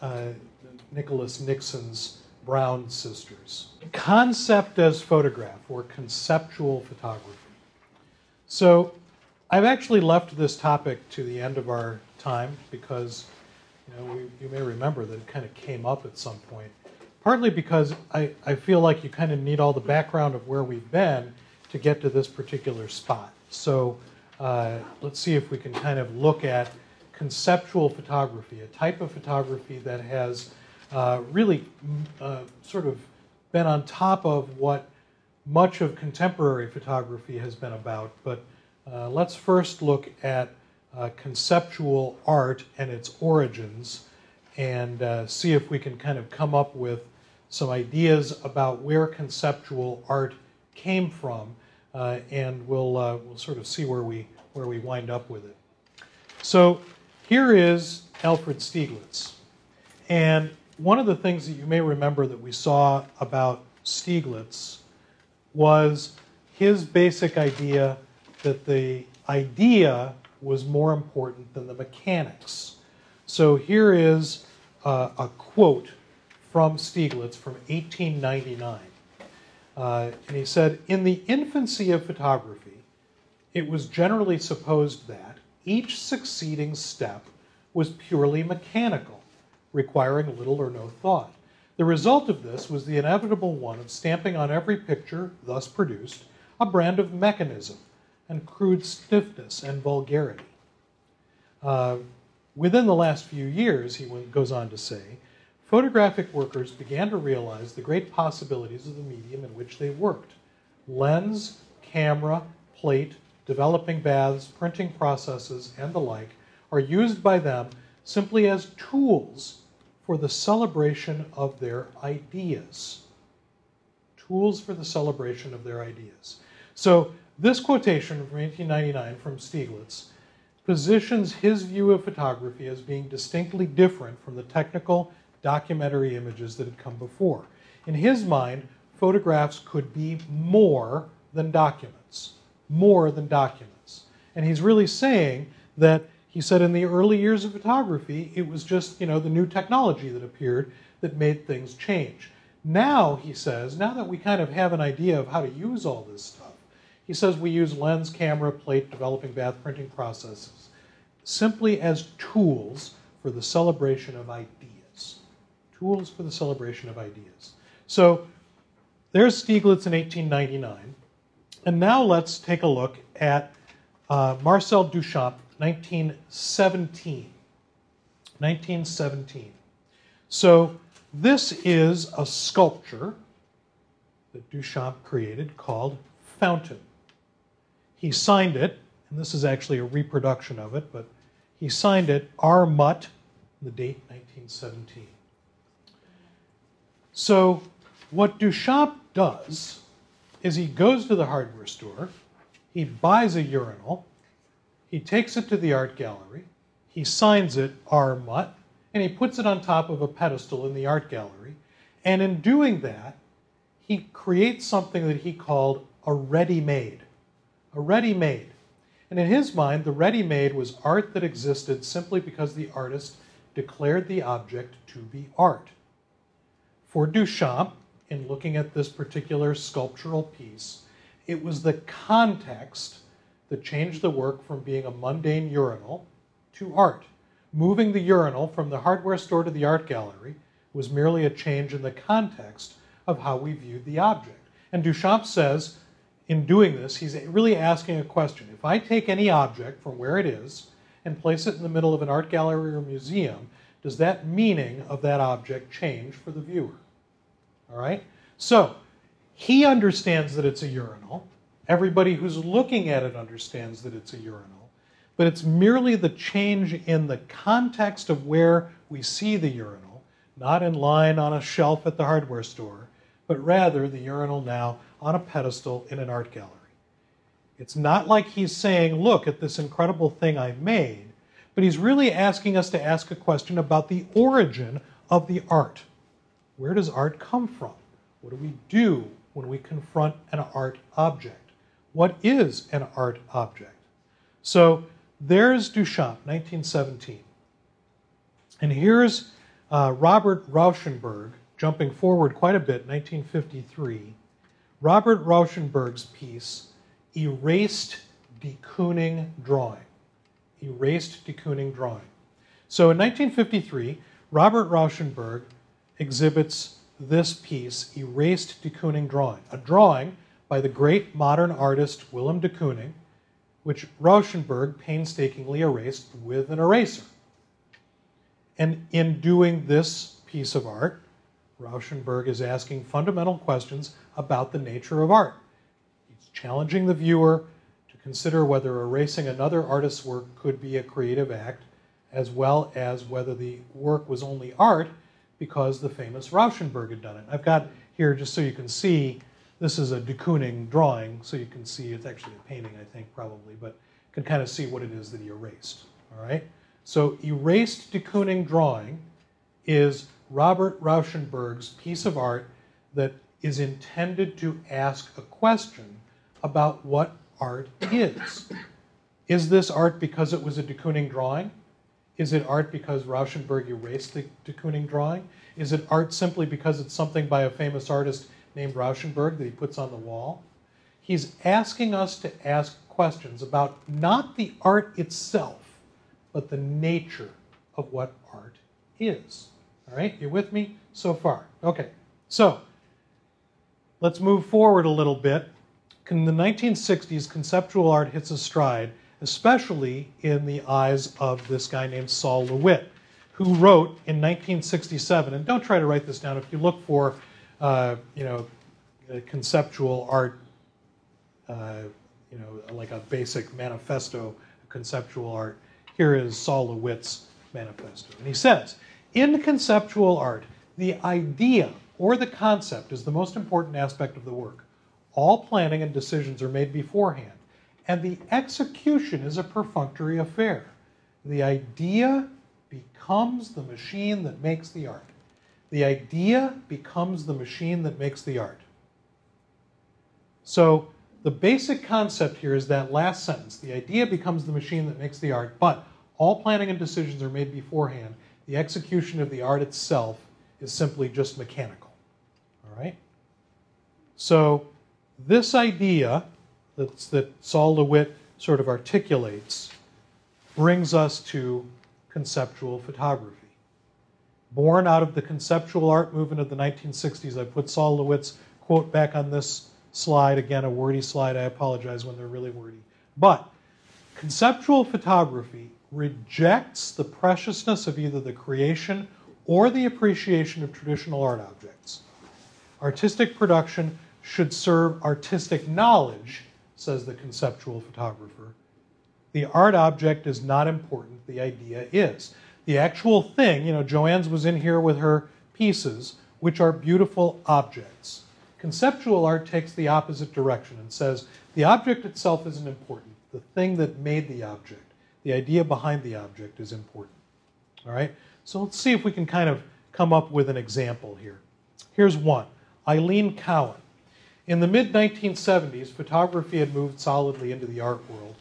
uh, Nicholas Nixon's Brown Sisters. Concept as photograph or conceptual photography. So, I've actually left this topic to the end of our time because you know we, you may remember that it kind of came up at some point. Partly because I, I feel like you kind of need all the background of where we've been to get to this particular spot. So uh, let's see if we can kind of look at conceptual photography, a type of photography that has uh, really uh, sort of been on top of what much of contemporary photography has been about. But uh, let's first look at uh, conceptual art and its origins and uh, see if we can kind of come up with some ideas about where conceptual art came from, and we'll, we'll sort of see where we, where we wind up with it. So here is Alfred Stieglitz. And one of the things that you may remember that we saw about Stieglitz was his basic idea that the idea was more important than the mechanics. So here is uh, a quote from Stieglitz from 1899. Uh, and he said, In the infancy of photography, it was generally supposed that each succeeding step was purely mechanical, requiring little or no thought. The result of this was the inevitable one of stamping on every picture thus produced a brand of mechanism and crude stiffness and vulgarity. Uh, within the last few years, he goes on to say, photographic workers began to realize the great possibilities of the medium in which they worked. Lens, camera, plate, developing baths, printing processes, and the like are used by them simply as tools for the celebration of their ideas. Tools for the celebration of their ideas. So, this quotation from 1899 from Stieglitz positions his view of photography as being distinctly different from the technical documentary images that had come before. In his mind, photographs could be more than documents, more than documents. And he's really saying that he said in the early years of photography, it was just, you know, the new technology that appeared that made things change. Now, he says, now that we kind of have an idea of how to use all this stuff, he says we use lens, camera, plate, developing bath printing processes simply as tools for the celebration of ideas. Tools for the celebration of ideas. So there's Stieglitz in 1899. And now let's take a look at uh, Marcel Duchamp, 1917. 1917. So this is a sculpture that Duchamp created called Fountain. He signed it, and this is actually a reproduction of it, but he signed it R. Mutt, the date 1917. So, what Duchamp does is he goes to the hardware store, he buys a urinal, he takes it to the art gallery, he signs it R. Mutt, and he puts it on top of a pedestal in the art gallery. And in doing that, he creates something that he called a ready made a ready made. And in his mind, the ready made was art that existed simply because the artist declared the object to be art. For Duchamp, in looking at this particular sculptural piece, it was the context that changed the work from being a mundane urinal to art. Moving the urinal from the hardware store to the art gallery was merely a change in the context of how we viewed the object. And Duchamp says in doing this, he's really asking a question. If I take any object from where it is and place it in the middle of an art gallery or museum, does that meaning of that object change for the viewer? All right? So, he understands that it's a urinal. Everybody who's looking at it understands that it's a urinal. But it's merely the change in the context of where we see the urinal, not in line on a shelf at the hardware store, but rather the urinal now on a pedestal in an art gallery. It's not like he's saying, Look at this incredible thing I made, but he's really asking us to ask a question about the origin of the art. Where does art come from? What do we do when we confront an art object? What is an art object? So there's Duchamp, 1917. And here's uh, Robert Rauschenberg, jumping forward quite a bit, 1953, Robert Rauschenberg's piece, Erased de Kooning Drawing. Erased de Kooning Drawing. So in 1953, Robert Rauschenberg exhibits this piece, Erased de Kooning Drawing, a drawing by the great modern artist Willem de Kooning, which Rauschenberg painstakingly erased with an eraser. And in doing this piece of art, Rauschenberg is asking fundamental questions about the nature of art. He's challenging the viewer consider whether erasing another artist's work could be a creative act, as well as whether the work was only art because the famous Rauschenberg had done it. I've got here, just so you can see, this is a de Kooning drawing, so you can see it's actually a painting, I think, probably, but can kind of see what it is that he erased. All right? So, erased de Kooning drawing is Robert Rauschenberg's piece of art that is intended to ask a question about what art is. Is this art because it was a de Kooning drawing? Is it art because Rauschenberg erased the de Kooning drawing? Is it art simply because it's something by a famous artist named Rauschenberg that he puts on the wall? He's asking us to ask questions about not the art itself, but the nature of what art is. All right, you with me so far? Okay, so let's move forward a little bit. In the 1960s, conceptual art hits a stride, especially in the eyes of this guy named Sol LeWitt, who wrote in 1967. And don't try to write this down. If you look for, uh, you know, conceptual art, uh, you know, like a basic manifesto, conceptual art, here is Sol LeWitt's manifesto. And he says, in conceptual art, the idea or the concept is the most important aspect of the work. All planning and decisions are made beforehand, and the execution is a perfunctory affair. The idea becomes the machine that makes the art. The idea becomes the machine that makes the art. So, the basic concept here is that last sentence. The idea becomes the machine that makes the art, but all planning and decisions are made beforehand. The execution of the art itself is simply just mechanical. All right? So, this idea that's, that Sol LeWitt sort of articulates brings us to conceptual photography. Born out of the conceptual art movement of the 1960s, I put Sol LeWitt's quote back on this slide. Again, a wordy slide. I apologize when they're really wordy. But conceptual photography rejects the preciousness of either the creation or the appreciation of traditional art objects. Artistic production should serve artistic knowledge, says the conceptual photographer. The art object is not important, the idea is. The actual thing, you know, Joanne's was in here with her pieces, which are beautiful objects. Conceptual art takes the opposite direction and says the object itself isn't important. The thing that made the object, the idea behind the object, is important. All right? So let's see if we can kind of come up with an example here. Here's one Eileen Cowin. In the mid 1970s, photography had moved solidly into the art world,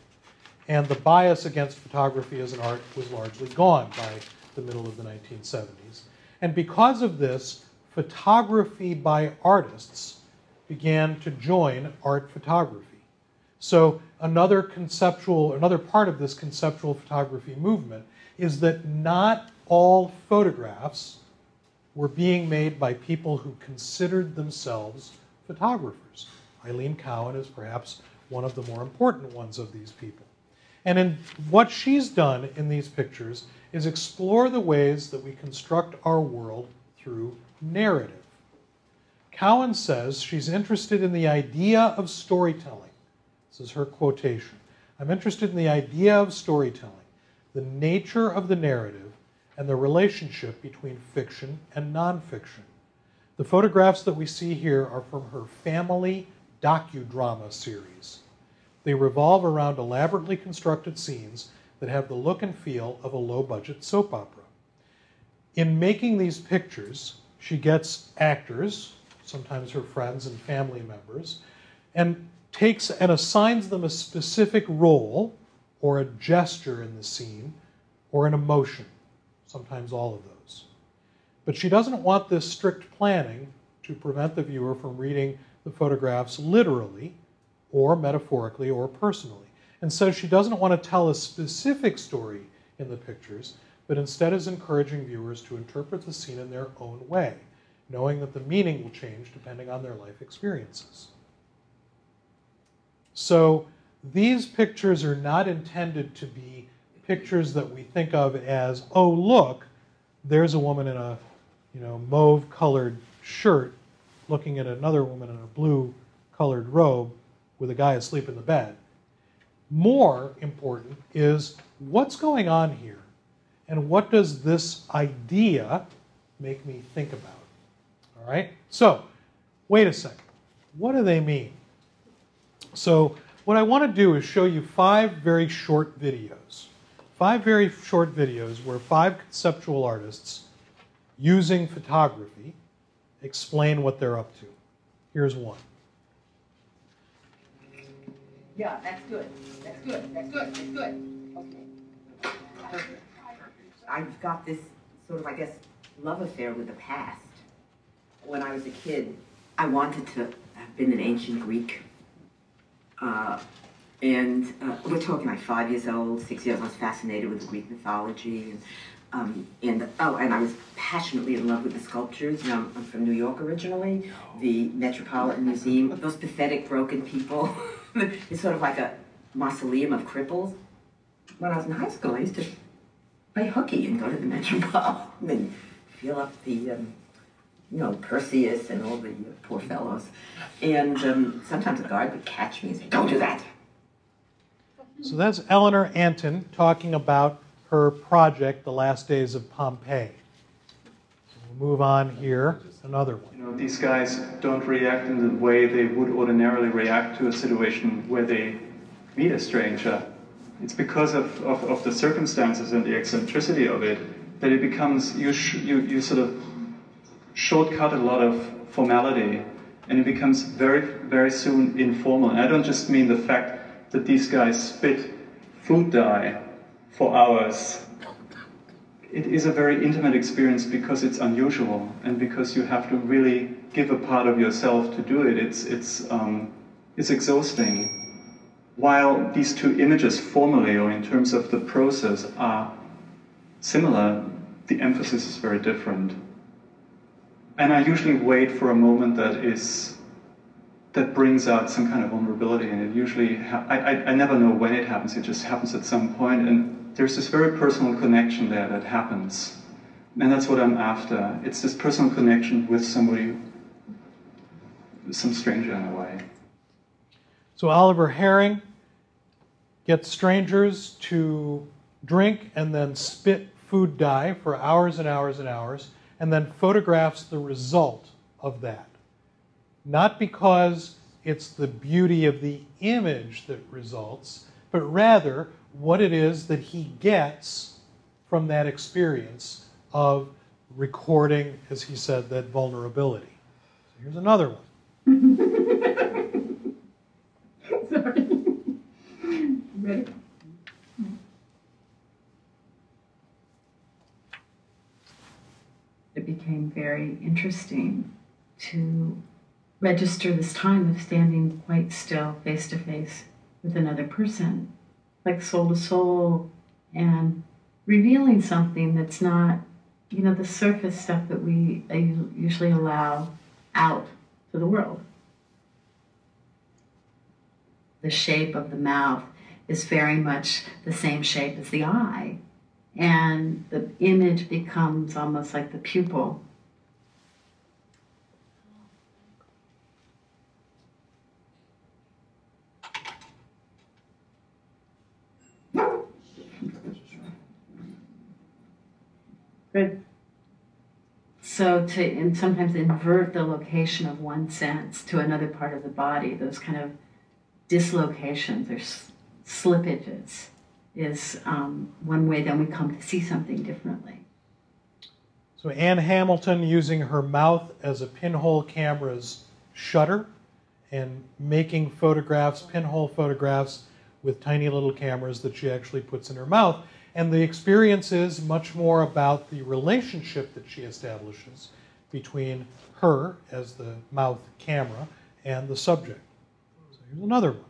and the bias against photography as an art was largely gone by the middle of the 1970s. And because of this, photography by artists began to join art photography. So, another conceptual, another part of this conceptual photography movement is that not all photographs were being made by people who considered themselves photographers. Eileen Cowin is perhaps one of the more important ones of these people. And in what she's done in these pictures is explore the ways that we construct our world through narrative. Cowin says she's interested in the idea of storytelling. This is her quotation. I'm interested in the idea of storytelling, the nature of the narrative, and the relationship between fiction and nonfiction. The photographs that we see here are from her family docudrama series. They revolve around elaborately constructed scenes that have the look and feel of a low budget soap opera. In making these pictures, she gets actors, sometimes her friends and family members, and takes and assigns them a specific role or a gesture in the scene or an emotion, sometimes all of those. But she doesn't want this strict planning to prevent the viewer from reading the photographs literally or metaphorically or personally. And so she doesn't want to tell a specific story in the pictures, but instead is encouraging viewers to interpret the scene in their own way, knowing that the meaning will change depending on their life experiences. So these pictures are not intended to be pictures that we think of as, oh, look, there's a woman in a you know, mauve colored shirt looking at another woman in a blue colored robe with a guy asleep in the bed. More important is what's going on here and what does this idea make me think about? All right? So, wait a second. What do they mean? So, what I want to do is show you five very short videos. Five very short videos where five conceptual artists using photography explain what they're up to. Here's one. Yeah, that's good. That's good. That's good. That's good. Okay. Perfect. I've got this sort of, I guess, love affair with the past. When I was a kid, I wanted to have been an ancient Greek. Uh, and uh, we're talking like five years old, six years. Old. I was fascinated with Greek mythology and Um, and oh, and I was passionately in love with the sculptures. You know, I'm from New York originally. The Metropolitan Museum, those pathetic broken people. it's sort of like a mausoleum of cripples. When I was in high school, I used to play hooky and go to the Metropolitan and feel up the, um, you know, Perseus and all the uh, poor fellows. And um, sometimes a guard would catch me and say, "Don't do that." So that's Eleanor Antin talking about her project, The Last Days of Pompeii. We'll move on here. Another one. You know, these guys don't react in the way they would ordinarily react to a situation where they meet a stranger. It's because of, of, of the circumstances and the eccentricity of it that it becomes, you, sh- you, you sort of shortcut a lot of formality and it becomes very, very soon informal. And I don't just mean the fact that these guys spit food dye for hours. It is a very intimate experience because it's unusual and because you have to really give a part of yourself to do it. It's, it's, um, it's exhausting. While these two images, formally or in terms of the process, are similar, the emphasis is very different. And I usually wait for a moment that is that brings out some kind of vulnerability, and it usually ha- I, I, I never know when it happens. It just happens at some point, and there's this very personal connection there that happens, and that's what I'm after. It's this personal connection with somebody, some stranger in a way. So Oliver Herring gets strangers to drink and then spit food dye for hours and hours and hours, and then photographs the result of that. Not because it's the beauty of the image that results, but rather what it is that he gets from that experience of recording, as he said, that vulnerability. So here's another one. Sorry. Ready? It became very interesting to register this time of standing quite still, face to face with another person, like soul to soul, and revealing something that's not, you know, the surface stuff that we usually allow out to the world. The shape of the mouth is very much the same shape as the eye, and the image becomes almost like the pupil So to and sometimes invert the location of one sense to another part of the body, those kind of dislocations or slippages, is um, one way. Then we come to see something differently. So Ann Hamilton using her mouth as a pinhole camera's shutter and making photographs, pinhole photographs with tiny little cameras that she actually puts in her mouth. And the experience is much more about the relationship that she establishes between her as the mouth camera and the subject. So here's another one.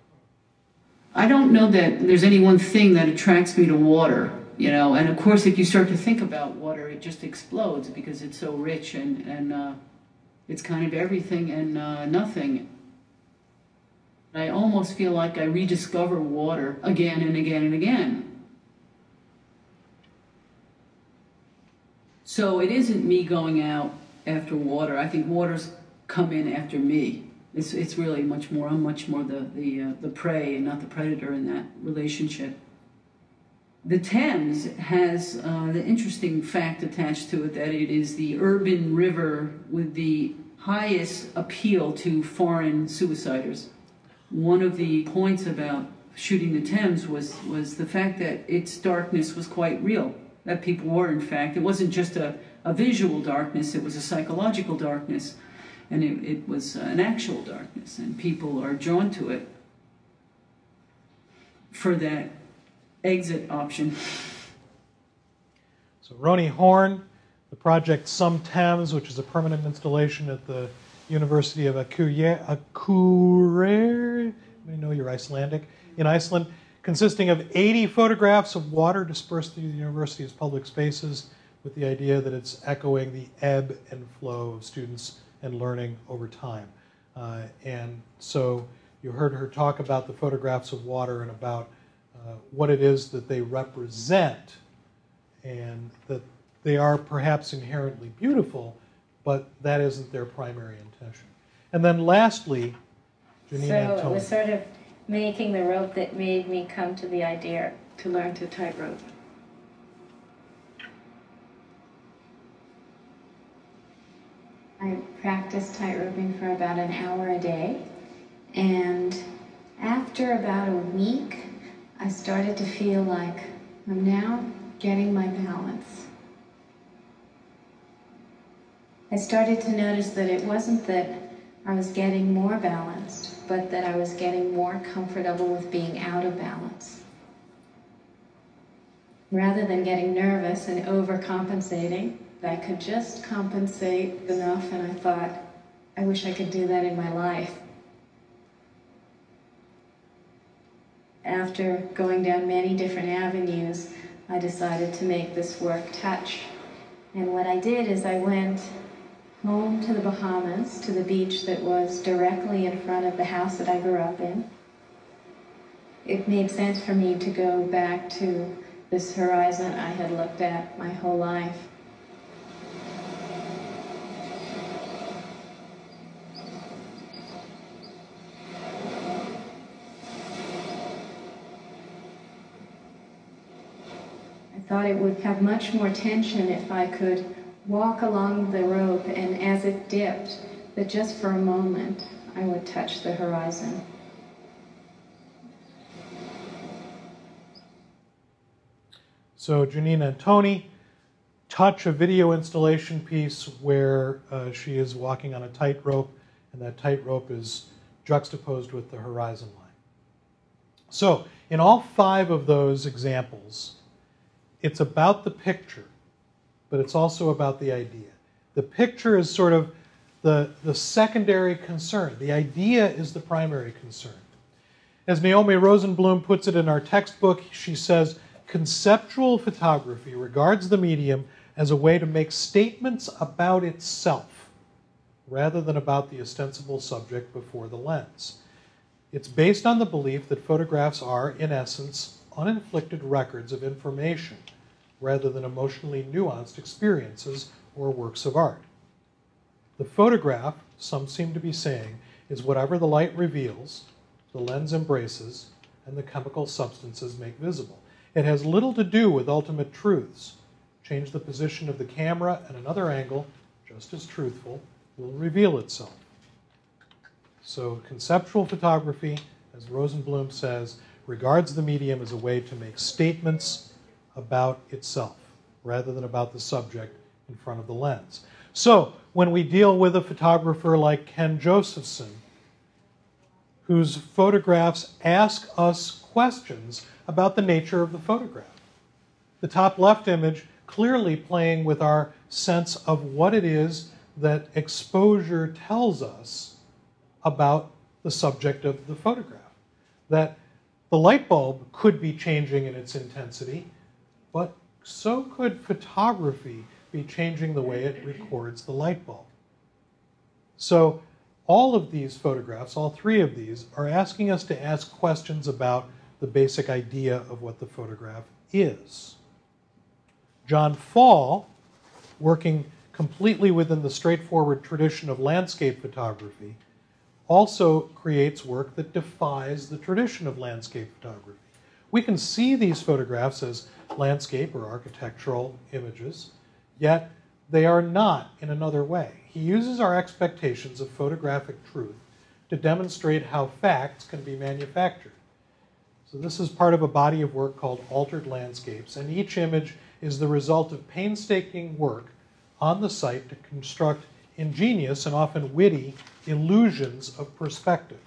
I don't know that there's any one thing that attracts me to water, you know. And of course, if you start to think about water, it just explodes because it's so rich and and uh, it's kind of everything and uh, nothing. I almost feel like I rediscover water again and again and again. So it isn't me going out after water. I think water's come in after me. It's, it's really much more, I'm much more the, the, uh, the prey and not the predator in that relationship. The Thames has uh, the interesting fact attached to it that it is the urban river with the highest appeal to foreign suiciders. One of the points about shooting the Thames was, was the fact that its darkness was quite real that people were, in fact. It wasn't just a, a visual darkness, it was a psychological darkness, and it, it was an actual darkness, and people are drawn to it for that exit option. So Roni Horn, the project Some Thames, which is a permanent installation at the University of Akureyri, I know you're Icelandic, in Iceland, consisting of 80 photographs of water dispersed through the university's public spaces with the idea that it's echoing the ebb and flow of students and learning over time. Uh, and so you heard her talk about the photographs of water and about uh, what it is that they represent and that they are perhaps inherently beautiful, but that isn't their primary intention. And then lastly, Janine so it was sort of making the rope that made me come to the idea to learn to tightrope. I practiced tightroping for about an hour a day, and after about a week, I started to feel like I'm now getting my balance. I started to notice that it wasn't that I was getting more balanced, but that I was getting more comfortable with being out of balance. Rather than getting nervous and overcompensating, I could just compensate enough, and I thought, I wish I could do that in my life. After going down many different avenues, I decided to make this work touch. And what I did is I went home to the Bahamas, to the beach that was directly in front of the house that I grew up in. It made sense for me to go back to this horizon I had looked at my whole life. I thought it would have much more tension if I could walk along the rope and as it dipped, that just for a moment I would touch the horizon. So Janine Antoni touch a video installation piece where uh, she is walking on a tightrope, and that tightrope is juxtaposed with the horizon line. So in all five of those examples, it's about the picture, but it's also about the idea. The picture is sort of the, the secondary concern. The idea is the primary concern. As Naomi Rosenblum puts it in our textbook, she says, conceptual photography regards the medium as a way to make statements about itself rather than about the ostensible subject before the lens. It's based on the belief that photographs are, in essence, uninflicted records of information rather than emotionally nuanced experiences or works of art. The photograph, some seem to be saying, is whatever the light reveals, the lens embraces, and the chemical substances make visible. It has little to do with ultimate truths. Change the position of the camera and another angle, just as truthful, will reveal itself. So, conceptual photography, as Rosenblum says, regards the medium as a way to make statements about itself rather than about the subject in front of the lens. So, when we deal with a photographer like Ken Josephson, whose photographs ask us questions about the nature of the photograph, the top left image clearly playing with our sense of what it is that exposure tells us about the subject of the photograph. That the light bulb could be changing in its intensity, but so could photography be changing the way it records the light bulb. So, all of these photographs, all three of these, are asking us to ask questions about the basic idea of what the photograph is. John Pfahl, working completely within the straightforward tradition of landscape photography, also creates work that defies the tradition of landscape photography. We can see these photographs as landscape or architectural images, yet they are not in another way. He uses our expectations of photographic truth to demonstrate how facts can be manufactured. So, this is part of a body of work called Altered Landscapes, and each image is the result of painstaking work on the site to construct ingenious and often witty illusions of perspective.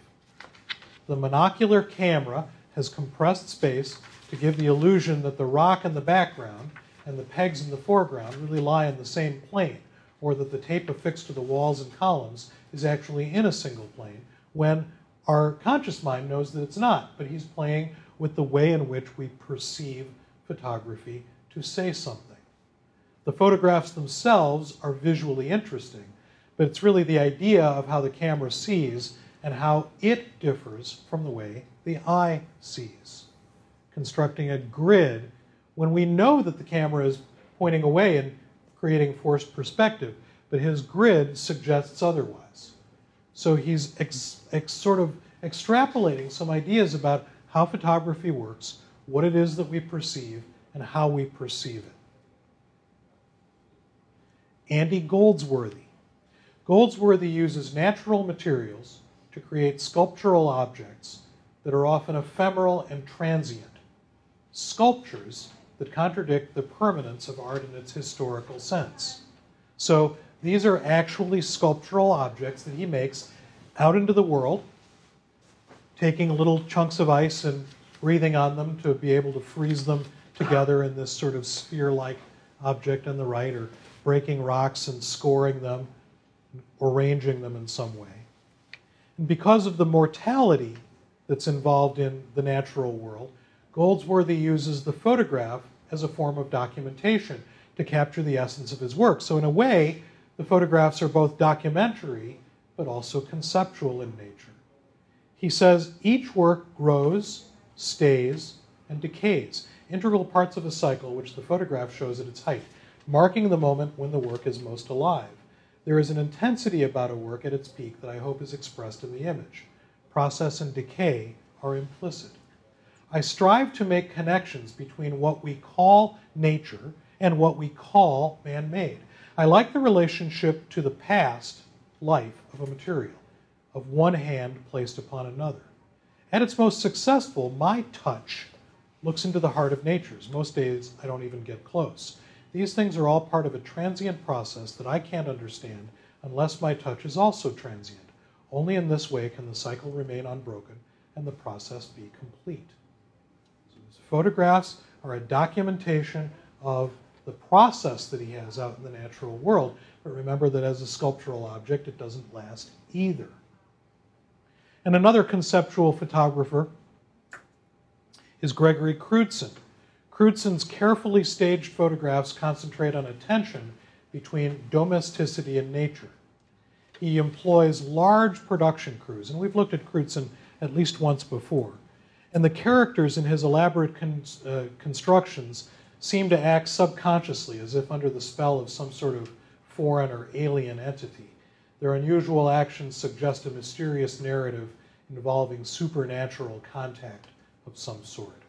The monocular camera has compressed space to give the illusion that the rock in the background and the pegs in the foreground really lie in the same plane, or that the tape affixed to the walls and columns is actually in a single plane, when our conscious mind knows that it's not, but he's playing with the way in which we perceive photography to say something. The photographs themselves are visually interesting, but it's really the idea of how the camera sees and how it differs from the way the eye sees. Constructing a grid when we know that the camera is pointing away and creating forced perspective, but his grid suggests otherwise. So he's ex- ex- sort of extrapolating some ideas about how photography works, what it is that we perceive, and how we perceive it. Andy Goldsworthy. Goldsworthy uses natural materials to create sculptural objects that are often ephemeral and transient, sculptures that contradict the permanence of art in its historical sense. So these are actually sculptural objects that he makes out into the world, taking little chunks of ice and breathing on them to be able to freeze them together in this sort of sphere like object on the right, or breaking rocks and scoring them, arranging them in some way. And because of the mortality that's involved in the natural world, Goldsworthy uses the photograph as a form of documentation to capture the essence of his work. So, in a way, the photographs are both documentary but also conceptual in nature. He says each work grows, stays, and decays, integral parts of a cycle which the photograph shows at its height, marking the moment when the work is most alive. There is an intensity about a work at its peak that I hope is expressed in the image. Process and decay are implicit. I strive to make connections between what we call nature and what we call man made. I like the relationship to the past life of a material, of one hand placed upon another. At its most successful, my touch looks into the heart of nature's. Most days, I don't even get close. These things are all part of a transient process that I can't understand unless my touch is also transient. Only in this way can the cycle remain unbroken and the process be complete. Photographs are a documentation of the process that he has out in the natural world, but remember that as a sculptural object, it doesn't last either. And another conceptual photographer is Gregory Crewdson. Crewdson's carefully staged photographs concentrate on a tension between domesticity and nature. He employs large production crews, and we've looked at Crewdson at least once before. And the characters in his elaborate con- uh, constructions seem to act subconsciously, as if under the spell of some sort of foreign or alien entity. Their unusual actions suggest a mysterious narrative involving supernatural contact of some sort.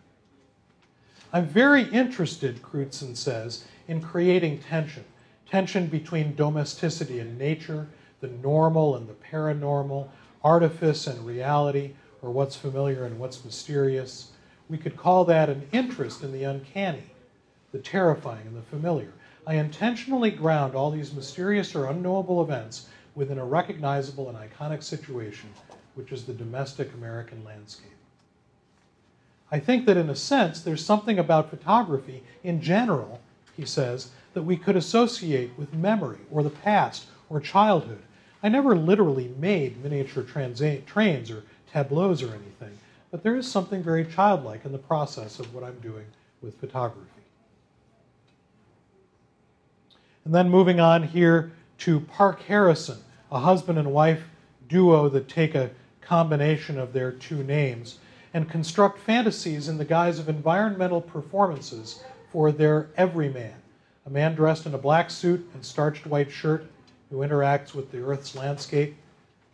I'm very interested, Crewdson says, in creating tension tension between domesticity and nature, the normal and the paranormal, artifice and reality, or what's familiar and what's mysterious. We could call that an interest in the uncanny, the terrifying, and the familiar. I intentionally ground all these mysterious or unknowable events within a recognizable and iconic situation, which is the domestic American landscape. I think that in a sense, there's something about photography in general, he says, that we could associate with memory or the past or childhood. I never literally made miniature trains or tableaus or anything, but there is something very childlike in the process of what I'm doing with photography. And then moving on here to ParkeHarrison, a husband and wife duo that take a combination of their two names and construct fantasies in the guise of environmental performances for their everyman, a man dressed in a black suit and starched white shirt who interacts with the Earth's landscape.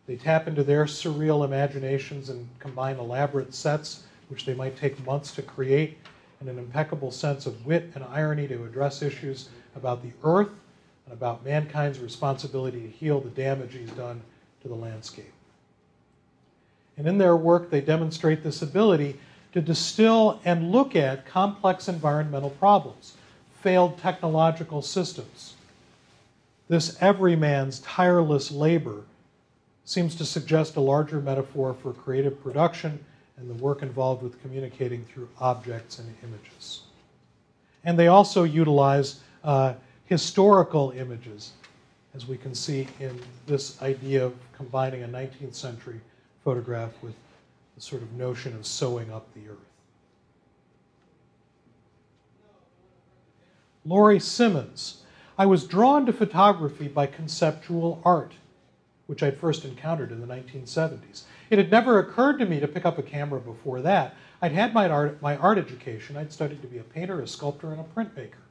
They tap into their surreal imaginations and combine elaborate sets, which they might take months to create, and an impeccable sense of wit and irony to address issues about the Earth and about mankind's responsibility to heal the damage he's done to the landscape. And in their work, they demonstrate this ability to distill and look at complex environmental problems, failed technological systems. This everyman's tireless labor seems to suggest a larger metaphor for creative production and the work involved with communicating through objects and images. And they also utilize uh, historical images, as we can see in this idea of combining a 19th century photograph with the sort of notion of sewing up the earth. Laurie Simmons. I was drawn to photography by conceptual art which I'd first encountered in the 1970s. It had never occurred to me to pick up a camera before that. I'd had my art, my art education. I'd studied to be a painter, a sculptor, and a printmaker.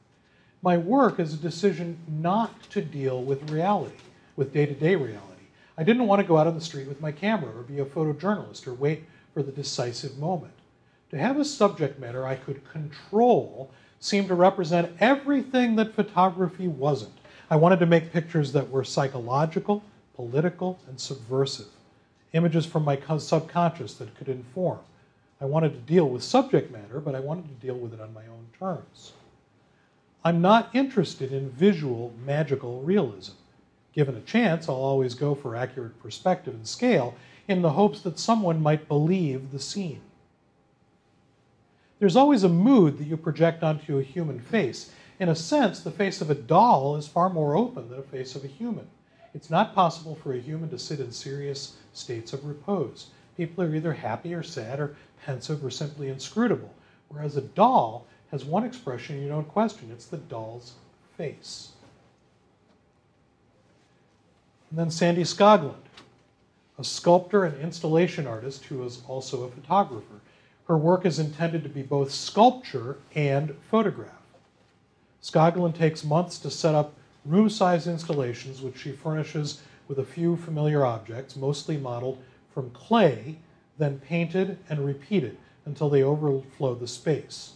My work is a decision not to deal with reality, with day to day reality. I didn't want to go out on the street with my camera or be a photojournalist or wait for the decisive moment. To have a subject matter I could control seemed to represent everything that photography wasn't. I wanted to make pictures that were psychological, political, and subversive. Images from my subconscious that could inform. I wanted to deal with subject matter, but I wanted to deal with it on my own terms. I'm not interested in visual, magical realism. Given a chance, I'll always go for accurate perspective and scale in the hopes that someone might believe the scene. There's always a mood that you project onto a human face. In a sense, the face of a doll is far more open than a face of a human. It's not possible for a human to sit in serious states of repose. People are either happy or sad or pensive or simply inscrutable, whereas a doll has one expression you don't question it's the doll's face. And then Sandy Skoglund, a sculptor and installation artist who is also a photographer. Her work is intended to be both sculpture and photograph. Skoglund takes months to set up room sized installations, which she furnishes with a few familiar objects, mostly modeled from clay, then painted and repeated until they overflow the space.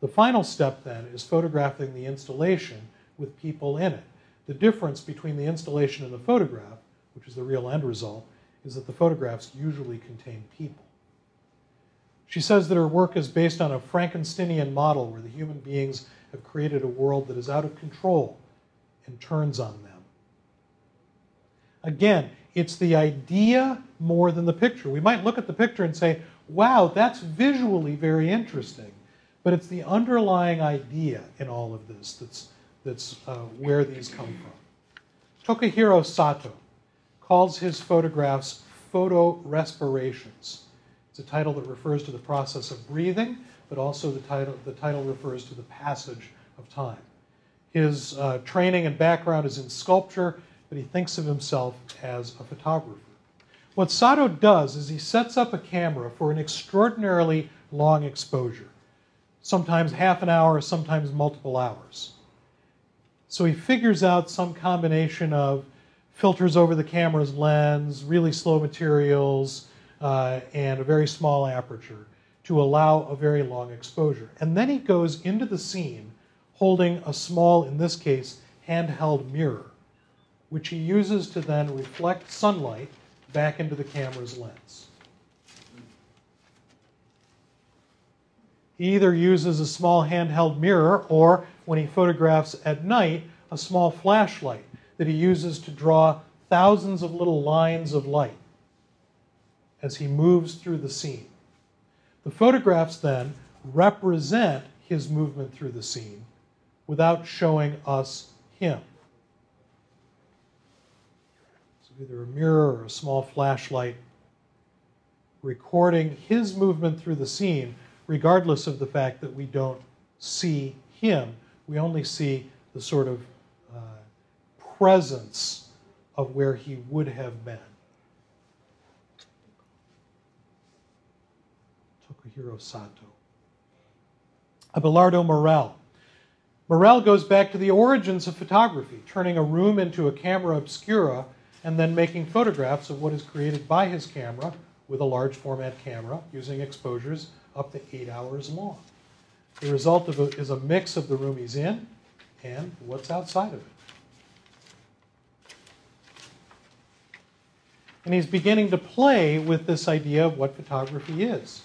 The final step then is photographing the installation with people in it. The difference between the installation and the photograph, which is the real end result, is that the photographs usually contain people. She says that her work is based on a Frankensteinian model where the human beings have created a world that is out of control and turns on them. Again, it's the idea more than the picture. We might look at the picture and say, wow, that's visually very interesting. But it's the underlying idea in all of this that's, that's uh, where these come from. Tokihiro Sato calls his photographs photo respirations. It's a title that refers to the process of breathing, but also the title, the title refers to the passage of time. His uh, training and background is in sculpture, but he thinks of himself as a photographer. What Sato does is he sets up a camera for an extraordinarily long exposure, sometimes half an hour, sometimes multiple hours. So he figures out some combination of filters over the camera's lens, really slow materials, uh, and a very small aperture to allow a very long exposure. And then he goes into the scene holding a small, in this case, handheld mirror, which he uses to then reflect sunlight back into the camera's lens. He either uses a small handheld mirror or, when he photographs at night, a small flashlight that he uses to draw thousands of little lines of light as he moves through the scene. The photographs then represent his movement through the scene without showing us him. So either a mirror or a small flashlight recording his movement through the scene, regardless of the fact that we don't see him. We only see the sort of uh, presence of where he would have been. Tokihiro Sato. Abelardo Morell. Morell goes back to the origins of photography, turning a room into a camera obscura and then making photographs of what is created by his camera with a large format camera using exposures up to eight hours long. The result of it is a mix of the room he's in and what's outside of it. And he's beginning to play with this idea of what photography is.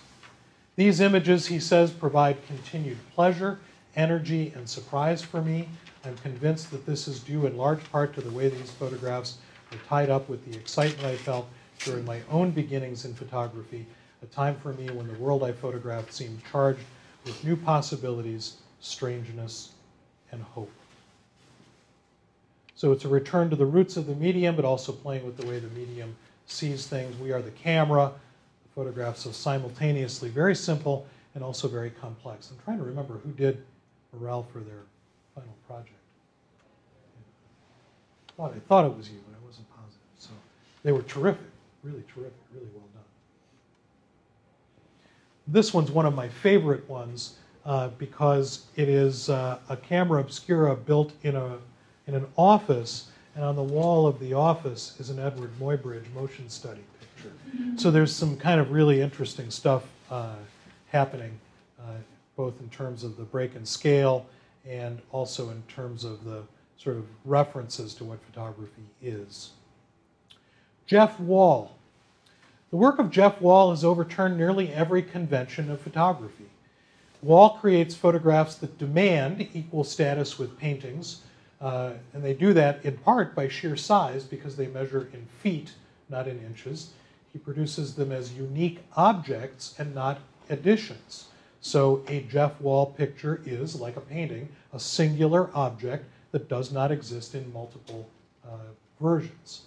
These images, he says, provide continued pleasure, energy, and surprise for me. I'm convinced that this is due in large part to the way these photographs are tied up with the excitement I felt during my own beginnings in photography, a time for me when the world I photographed seemed charged with new possibilities, strangeness, and hope. So it's a return to the roots of the medium, but also playing with the way the medium sees things. We are the camera. Photographs are simultaneously very simple and also very complex. I'm trying to remember who did Morell for their final project. I thought, I thought it was you, but I wasn't positive. So they were terrific, really terrific, really well done. This one's one of my favorite ones uh, because it is uh, a camera obscura built in, a, in an office, and on the wall of the office is an Eadweard Muybridge motion study So there's some kind of really interesting stuff uh, happening, uh, both in terms of the break and scale and also in terms of the sort of references to what photography is. Jeff Wall. The work of Jeff Wall has overturned nearly every convention of photography. Wall creates photographs that demand equal status with paintings, uh, and they do that in part by sheer size because they measure in feet, not in inches. He produces them as unique objects and not additions. So a Jeff Wall picture is, like a painting, a singular object that does not exist in multiple uh, versions.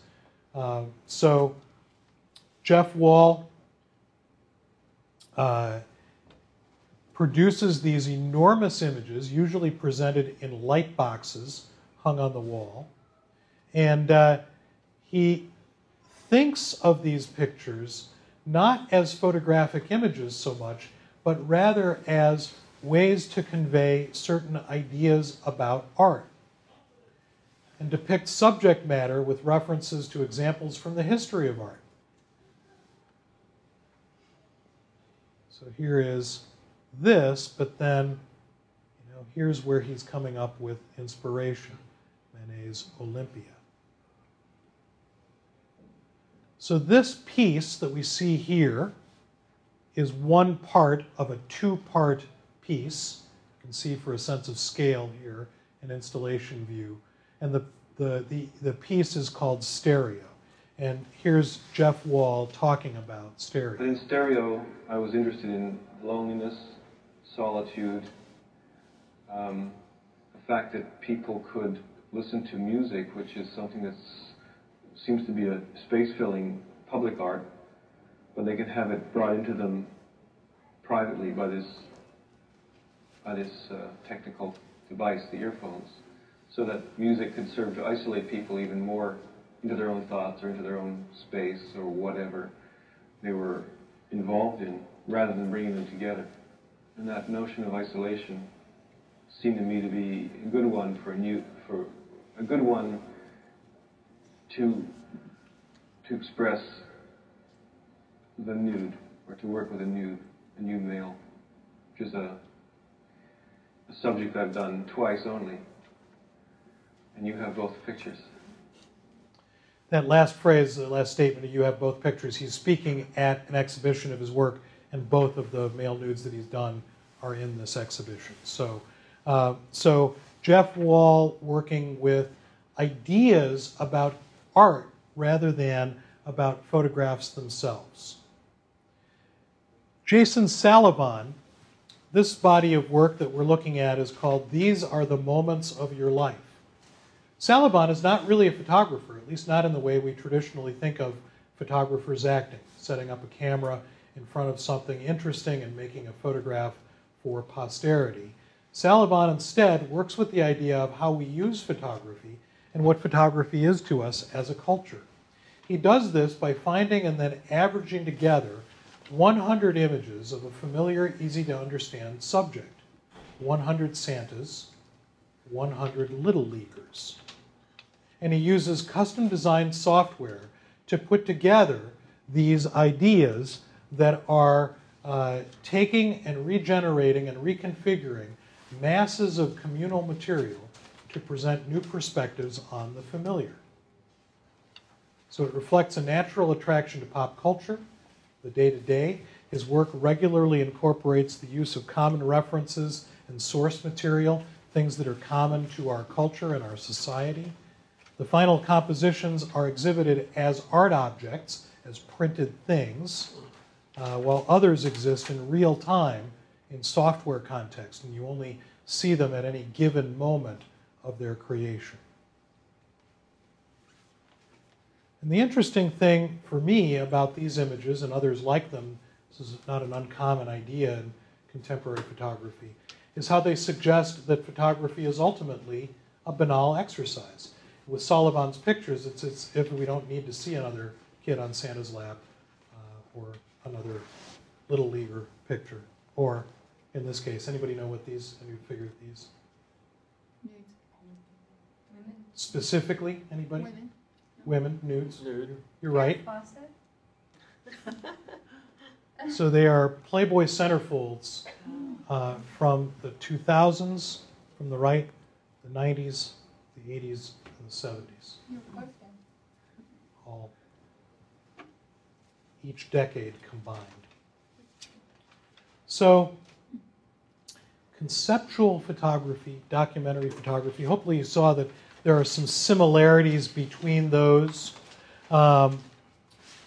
Uh, so Jeff Wall uh, produces these enormous images, usually presented in light boxes hung on the wall. And uh, he thinks of these pictures not as photographic images so much, but rather as ways to convey certain ideas about art and depict subject matter with references to examples from the history of art. So here is this, but then, you know, here's where he's coming up with inspiration Manet's Olympia. So this piece that we see here is one part of a two part piece. You can see for a sense of scale here, an installation view. And the, the, the, the piece is called stereo. And here's Jeff Wall talking about stereo. In stereo, I was interested in loneliness, solitude, um, the fact that people could listen to music, which is something that seems to be a space-filling public art, but they could have it brought into them privately by this by this uh, technical device, the earphones, so that music could serve to isolate people even more into their own thoughts or into their own space or whatever they were involved in, rather than bringing them together. And that notion of isolation seemed to me to be a good one for a new, for a good one to to express the nude or to work with a nude, a nude male, which is a, a subject I've done twice only. And you have both pictures. That last phrase, the last statement, you have both pictures. He's speaking at an exhibition of his work, and both of the male nudes that he's done are in this exhibition. So, uh, so Jeff Wall working with ideas about art rather than about photographs themselves. Jason Salavon, this body of work that we're looking at is called These Are the Moments of Your Life. Salavon is not really a photographer, at least not in the way we traditionally think of photographers acting, setting up a camera in front of something interesting and making a photograph for posterity. Salavon instead works with the idea of how we use photography and what photography is to us as a culture. He does this by finding and then averaging together 100 images of a familiar, easy to understand subject 100 Santas, 100 Little Leaguers. And he uses custom designed software to put together these ideas that are uh, taking and regenerating and reconfiguring masses of communal material to present new perspectives on the familiar. So it reflects a natural attraction to pop culture the day to day. His work regularly incorporates the use of common references and source material, things that are common to our culture and our society. The final compositions are exhibited as art objects, as printed things, uh, while others exist in real time in software context, and you only see them at any given moment of their creation. And the interesting thing for me about these images and others like them, this is not an uncommon idea in contemporary photography is how they suggest that photography is ultimately a banal exercise. With Salavon's pictures, it's as if we don't need to see another kid on Santa's lap uh, or another little leaguer picture. Or, in this case, anybody know what these, have you figured these? Women? Specifically, anybody? Women. Women, nudes. Nude. You're right. Fawcett? So they are Playboy centerfolds uh, from the 2000s, from the right, the 90s, the 80s, and the 70s. You're. All each decade combined. So, conceptual photography, documentary photography. Hopefully, you saw that there are some similarities between those um,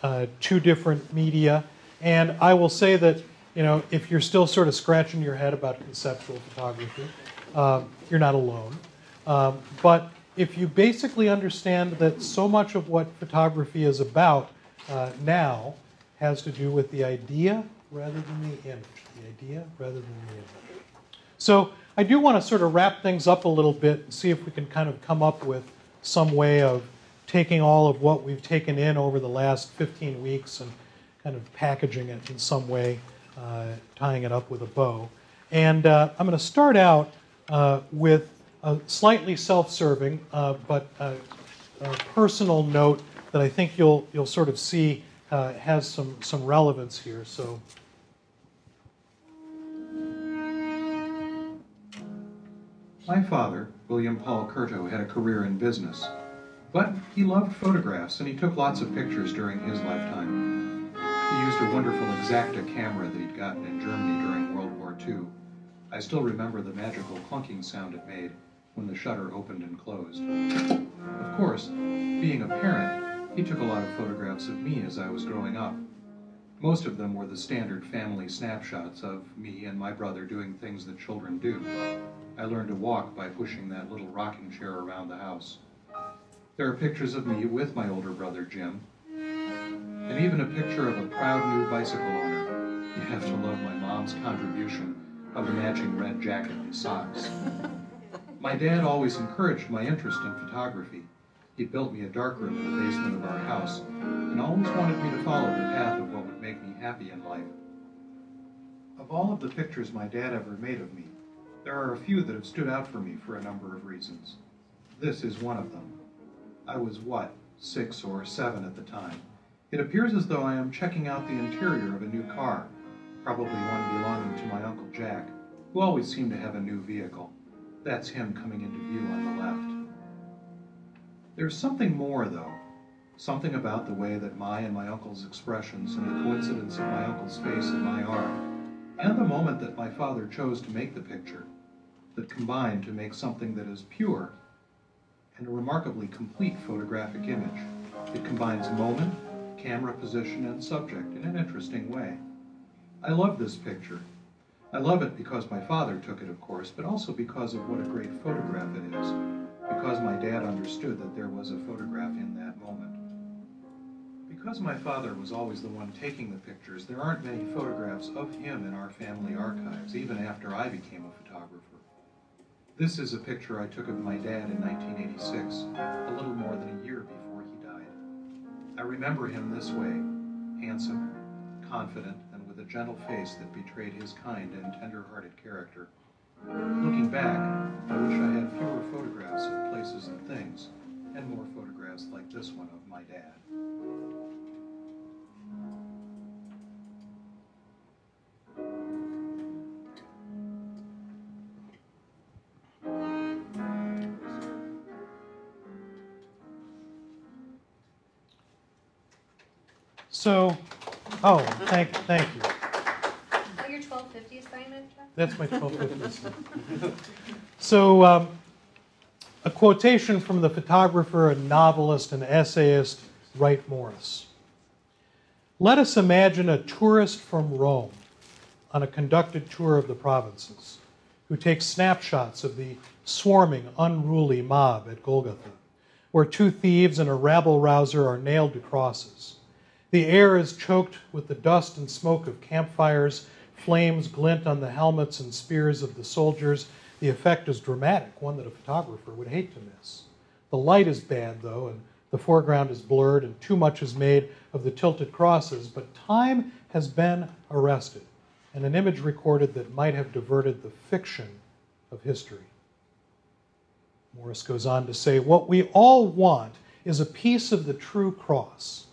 uh, two different media. And I will say that you know if you're still sort of scratching your head about conceptual photography, um, you're not alone. Um, but if you basically understand that so much of what photography is about uh, now has to do with the idea rather than the image, the idea rather than the image. So I do want to sort of wrap things up a little bit and see if we can kind of come up with some way of taking all of what we've taken in over the last 15 weeks and kind of packaging it in some way, uh, tying it up with a bow. And uh, I'm going to start out uh, with a slightly self-serving uh, but uh, a personal note that I think you'll you'll sort of see uh, has some some relevance here. So. My father, William Paul Curto, had a career in business, but he loved photographs and he took lots of pictures during his lifetime. He used a wonderful Exakta camera that he'd gotten in Germany during World War II. I still remember the magical clunking sound it made when the shutter opened and closed. Of course, being a parent, he took a lot of photographs of me as I was growing up. Most of them were the standard family snapshots of me and my brother doing things that children do. I learned to walk by pushing that little rocking chair around the house. There are pictures of me with my older brother Jim, and even a picture of a proud new bicycle owner. You have to love my mom's contribution of the matching red jacket and socks. My dad always encouraged my interest in photography. He built me a darkroom in the basement of our house and always wanted me to follow the path of what would make me happy in life. Of all of the pictures my dad ever made of me, there are a few that have stood out for me for a number of reasons. This is one of them. I was what, six or seven at the time. It appears as though I am checking out the interior of a new car, probably one belonging to my Uncle Jack, who always seemed to have a new vehicle. That's him coming into view on the left. There's something more, though. Something about the way that my and my uncle's expressions and the coincidence of my uncle's face and my arm, and the moment that my father chose to make the picture, that combine to make something that is pure and a remarkably complete photographic image. It combines moment, camera position, and subject in an interesting way. I love this picture. I love it because my father took it, of course, but also because of what a great photograph it is, because my dad understood that there was a photograph in that moment. Because my father was always the one taking the pictures, there aren't many photographs of him in our family archives, even after I became a photographer. This is a picture I took of my dad in 1986, a little more than a year before he died. I remember him this way handsome, confident, and with a gentle face that betrayed his kind and tender hearted character. Looking back, I wish I had fewer photographs of places and things, and more photographs like this one of my dad. So, oh, thank, thank you. Oh, your twelve fifty assignment, Jeff? That's my 1250. so, um, a quotation from the photographer and novelist and essayist Wright Morris. Let us imagine a tourist from Rome on a conducted tour of the provinces who takes snapshots of the swarming, unruly mob at Golgotha, where two thieves and a rabble rouser are nailed to crosses. The air is choked with the dust and smoke of campfires, Flames glint on the helmets and spears of the soldiers. The effect is dramatic, one that a photographer would hate to miss. The light is bad, though, and the foreground is blurred, and too much is made of the tilted crosses, but time has been arrested, and an image recorded that might have diverted the fiction of history. Morris goes on to say, What we all want is a piece of the true cross.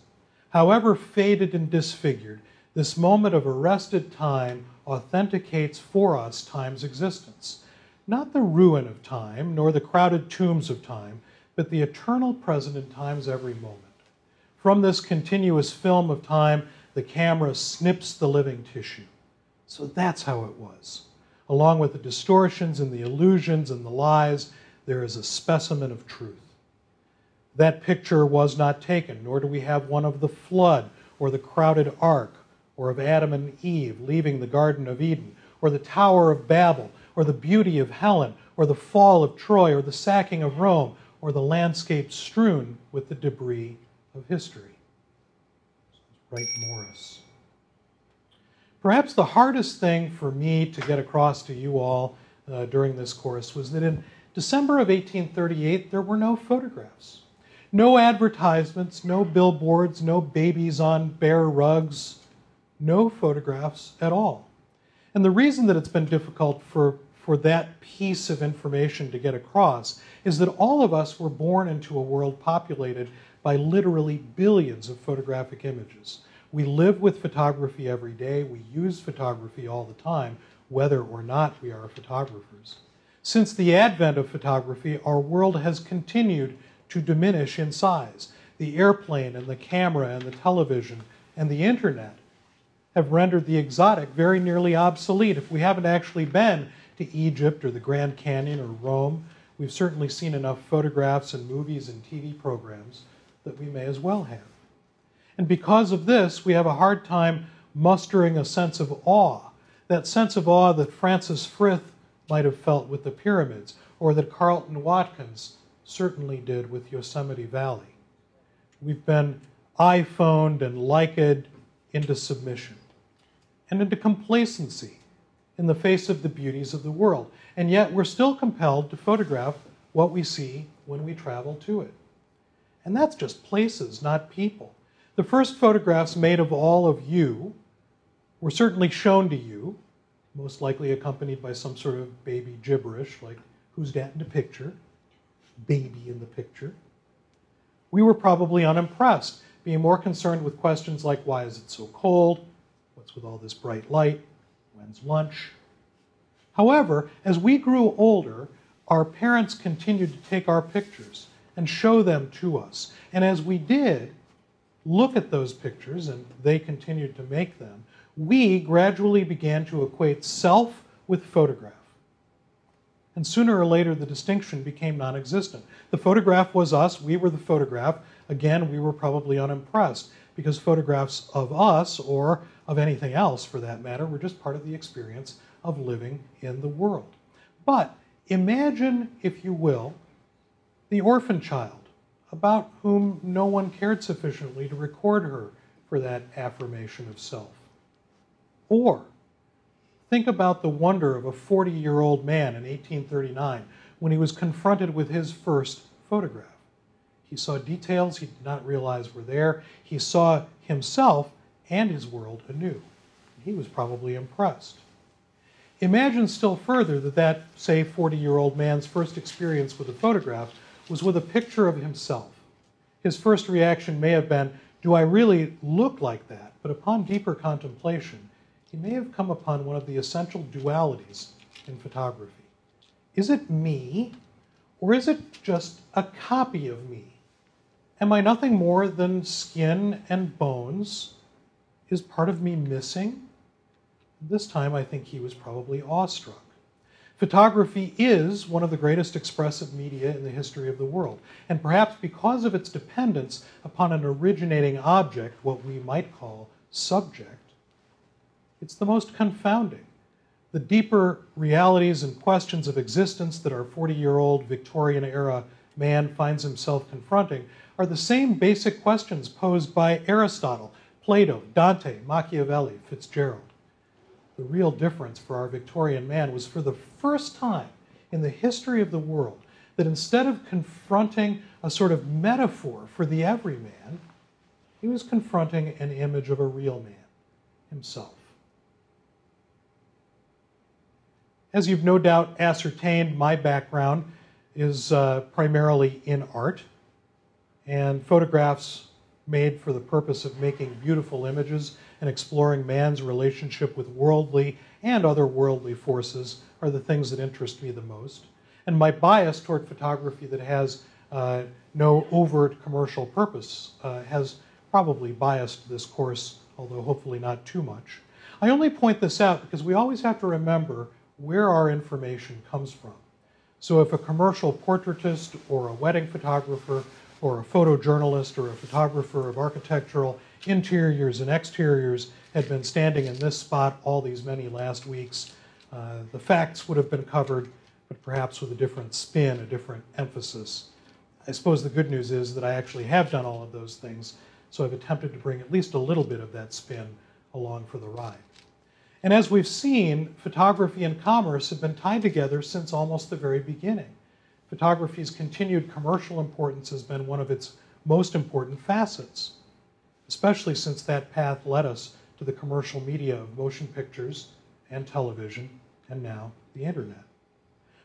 However faded and disfigured, this moment of arrested time authenticates for us time's existence. Not the ruin of time, nor the crowded tombs of time, but the eternal present in time's every moment. From this continuous film of time, the camera snips the living tissue. So that's how it was. Along with the distortions and the illusions and the lies, there is a specimen of truth. That picture was not taken, nor do we have one of the flood or the crowded ark or of Adam and Eve leaving the Garden of Eden or the Tower of Babel or the beauty of Helen or the fall of Troy or the sacking of Rome or the landscape strewn with the debris of history. Wright Morris. Perhaps the hardest thing for me to get across to you all uh, during this course was that in December of 1838, there were no photographs. No advertisements, no billboards, no babies on bare rugs, no photographs at all. And the reason that it's been difficult for, for that piece of information to get across is that all of us were born into a world populated by literally billions of photographic images. We live with photography every day, we use photography all the time, whether or not we are photographers. Since the advent of photography, our world has continued to diminish in size. The airplane and the camera and the television and the internet have rendered the exotic very nearly obsolete. If we haven't actually been to Egypt or the Grand Canyon or Rome, we've certainly seen enough photographs and movies and TV programs that we may as well have. And because of this, we have a hard time mustering a sense of awe, that sense of awe that Francis Frith might have felt with the pyramids, or that Carleton Watkins certainly did with Yosemite Valley. We've been iPhoned and liked into submission and into complacency in the face of the beauties of the world. And yet we're still compelled to photograph what we see when we travel to it. And that's just places, not people. The first photographs made of all of you were certainly shown to you, most likely accompanied by some sort of baby gibberish like, who's that in the picture? Baby in the picture. We were probably unimpressed, being more concerned with questions like, why is it so cold? What's with all this bright light? When's lunch? However, as we grew older, our parents continued to take our pictures and show them to us. And as we did look at those pictures, and they continued to make them, we gradually began to equate self with photograph. And sooner or later, the distinction became non existent. The photograph was us, we were the photograph. Again, we were probably unimpressed because photographs of us, or of anything else for that matter, were just part of the experience of living in the world. But imagine, if you will, the orphan child, about whom no one cared sufficiently to record her for that affirmation of self. Or think about the wonder of a 40 year old man in 1839 when he was confronted with his first photograph. He saw details he did not realize were there. He saw himself and his world anew. He was probably impressed. Imagine still further that that, say, 40 year old man's first experience with a photograph was with a picture of himself. His first reaction may have been, Do I really look like that? But upon deeper contemplation, he may have come upon one of the essential dualities in photography. Is it me, or is it just a copy of me? Am I nothing more than skin and bones? Is part of me missing? This time I think he was probably awestruck. Photography is one of the greatest expressive media in the history of the world, and perhaps because of its dependence upon an originating object, what we might call subject, it's the most confounding. The deeper realities and questions of existence that our 40 year old Victorian era man finds himself confronting are the same basic questions posed by Aristotle, Plato, Dante, Machiavelli, Fitzgerald. the real difference for our Victorian man was for the first time in the history of the world that instead of confronting a sort of metaphor for the everyman, he was confronting an image of a real man himself. As you've no doubt ascertained, my background is uh, primarily in art, and photographs made for the purpose of making beautiful images and exploring man's relationship with worldly and otherworldly forces are the things that interest me the most. And my bias toward photography that has uh, no overt commercial purpose uh, has probably biased this course, although hopefully not too much. I only point this out because we always have to remember where our information comes from. So if a commercial portraitist or a wedding photographer or a photojournalist or a photographer of architectural interiors and exteriors had been standing in this spot all these many last weeks, uh, the facts would have been covered, but perhaps with a different spin, a different emphasis. I suppose the good news is that I actually have done all of those things, so I've attempted to bring at least a little bit of that spin along for the ride. And as we've seen, photography and commerce have been tied together since almost the very beginning. Photography's continued commercial importance has been one of its most important facets, especially since that path led us to the commercial media of motion pictures and television, and now the internet.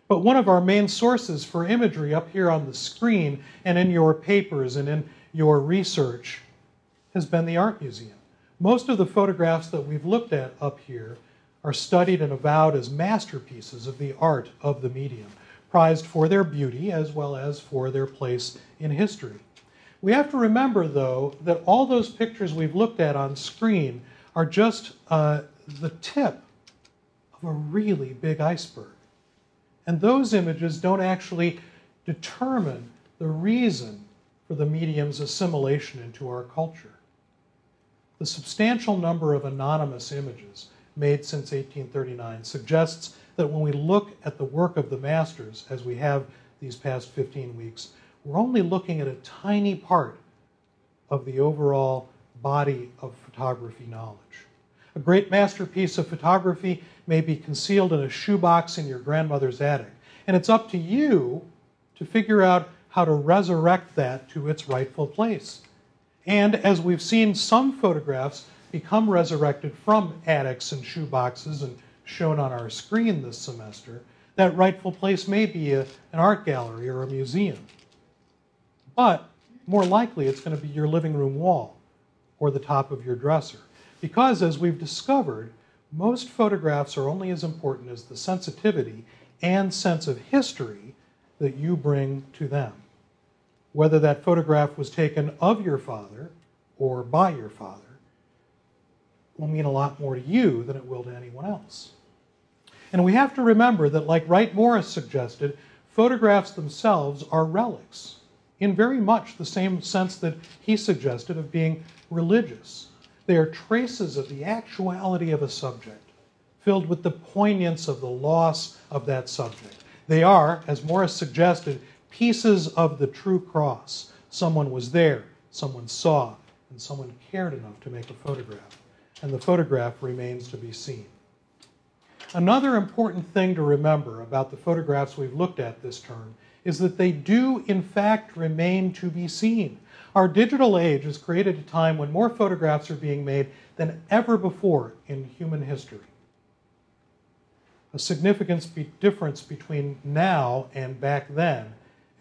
But one of our main sources for imagery up here on the screen and in your papers and in your research has been the Art Museum. Most of the photographs that we've looked at up here are studied and avowed as masterpieces of the art of the medium, prized for their beauty as well as for their place in history. We have to remember, though, that all those pictures we've looked at on screen are just uh, the tip of a really big iceberg. And those images don't actually determine the reason for the medium's assimilation into our culture. The substantial number of anonymous images made since 1839 suggests that when we look at the work of the masters, as we have these past 15 weeks, we're only looking at a tiny part of the overall body of photography knowledge. A great masterpiece of photography may be concealed in a shoebox in your grandmother's attic, and it's up to you to figure out how to resurrect that to its rightful place. And as we've seen some photographs become resurrected from attics and shoeboxes and shown on our screen this semester, that rightful place may be a, an art gallery or a museum. But more likely, it's going to be your living room wall or the top of your dresser. Because, as we've discovered, most photographs are only as important as the sensitivity and sense of history that you bring to them whether that photograph was taken of your father or by your father, will mean a lot more to you than it will to anyone else. And we have to remember that, like Wright Morris suggested, photographs themselves are relics, in very much the same sense that he suggested of being religious. They are traces of the actuality of a subject, filled with the poignance of the loss of that subject. They are, as Morris suggested, pieces of the true cross. Someone was there, someone saw, and someone cared enough to make a photograph. And the photograph remains to be seen. Another important thing to remember about the photographs we've looked at this term is that they do, in fact, remain to be seen. Our digital age has created a time when more photographs are being made than ever before in human history. A significant difference between now and back then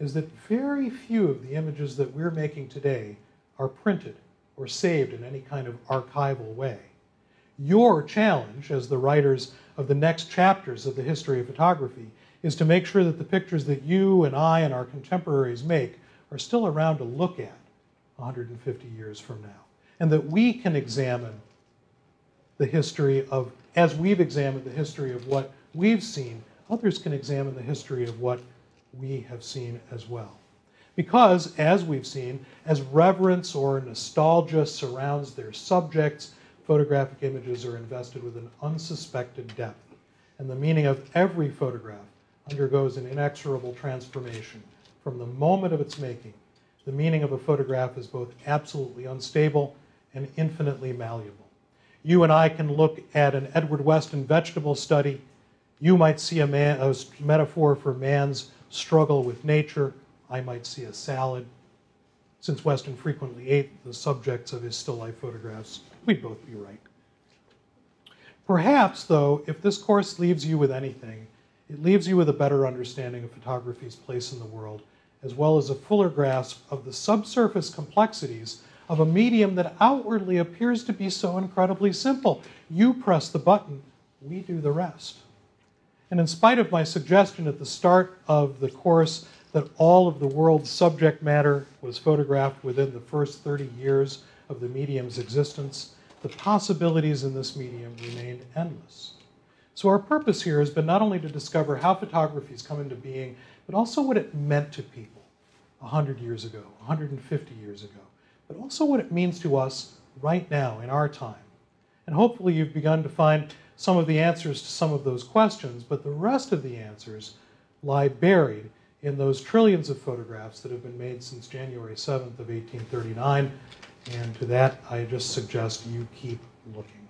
is that very few of the images that we're making today are printed or saved in any kind of archival way. Your challenge as the writers of the next chapters of the history of photography is to make sure that the pictures that you and I and our contemporaries make are still around to look at 150 years from now. And that we can examine the history of, as we've examined the history of what we've seen, others can examine the history of what we have seen as well. Because, as we've seen, as reverence or nostalgia surrounds their subjects, photographic images are invested with an unsuspected depth. And the meaning of every photograph undergoes an inexorable transformation. From the moment of its making, the meaning of a photograph is both absolutely unstable and infinitely malleable. You and I can look at an Edward Weston vegetable study. You might see a, man, a metaphor for man's struggle with nature. I might see a salad. Since Weston frequently ate the subjects of his still life photographs, we'd both be right. Perhaps, though, if this course leaves you with anything, it leaves you with a better understanding of photography's place in the world, as well as a fuller grasp of the subsurface complexities of a medium that outwardly appears to be so incredibly simple. You press the button, we do the rest. And in spite of my suggestion at the start of the course that all of the world's subject matter was photographed within the first 30 years of the medium's existence, the possibilities in this medium remained endless. So, our purpose here has been not only to discover how photography has come into being, but also what it meant to people 100 years ago, 150 years ago, but also what it means to us right now in our time. And hopefully, you've begun to find some of the answers to some of those questions, but the rest of the answers lie buried in those trillions of photographs that have been made since January 7th of 1839. And to that, I just suggest you keep looking.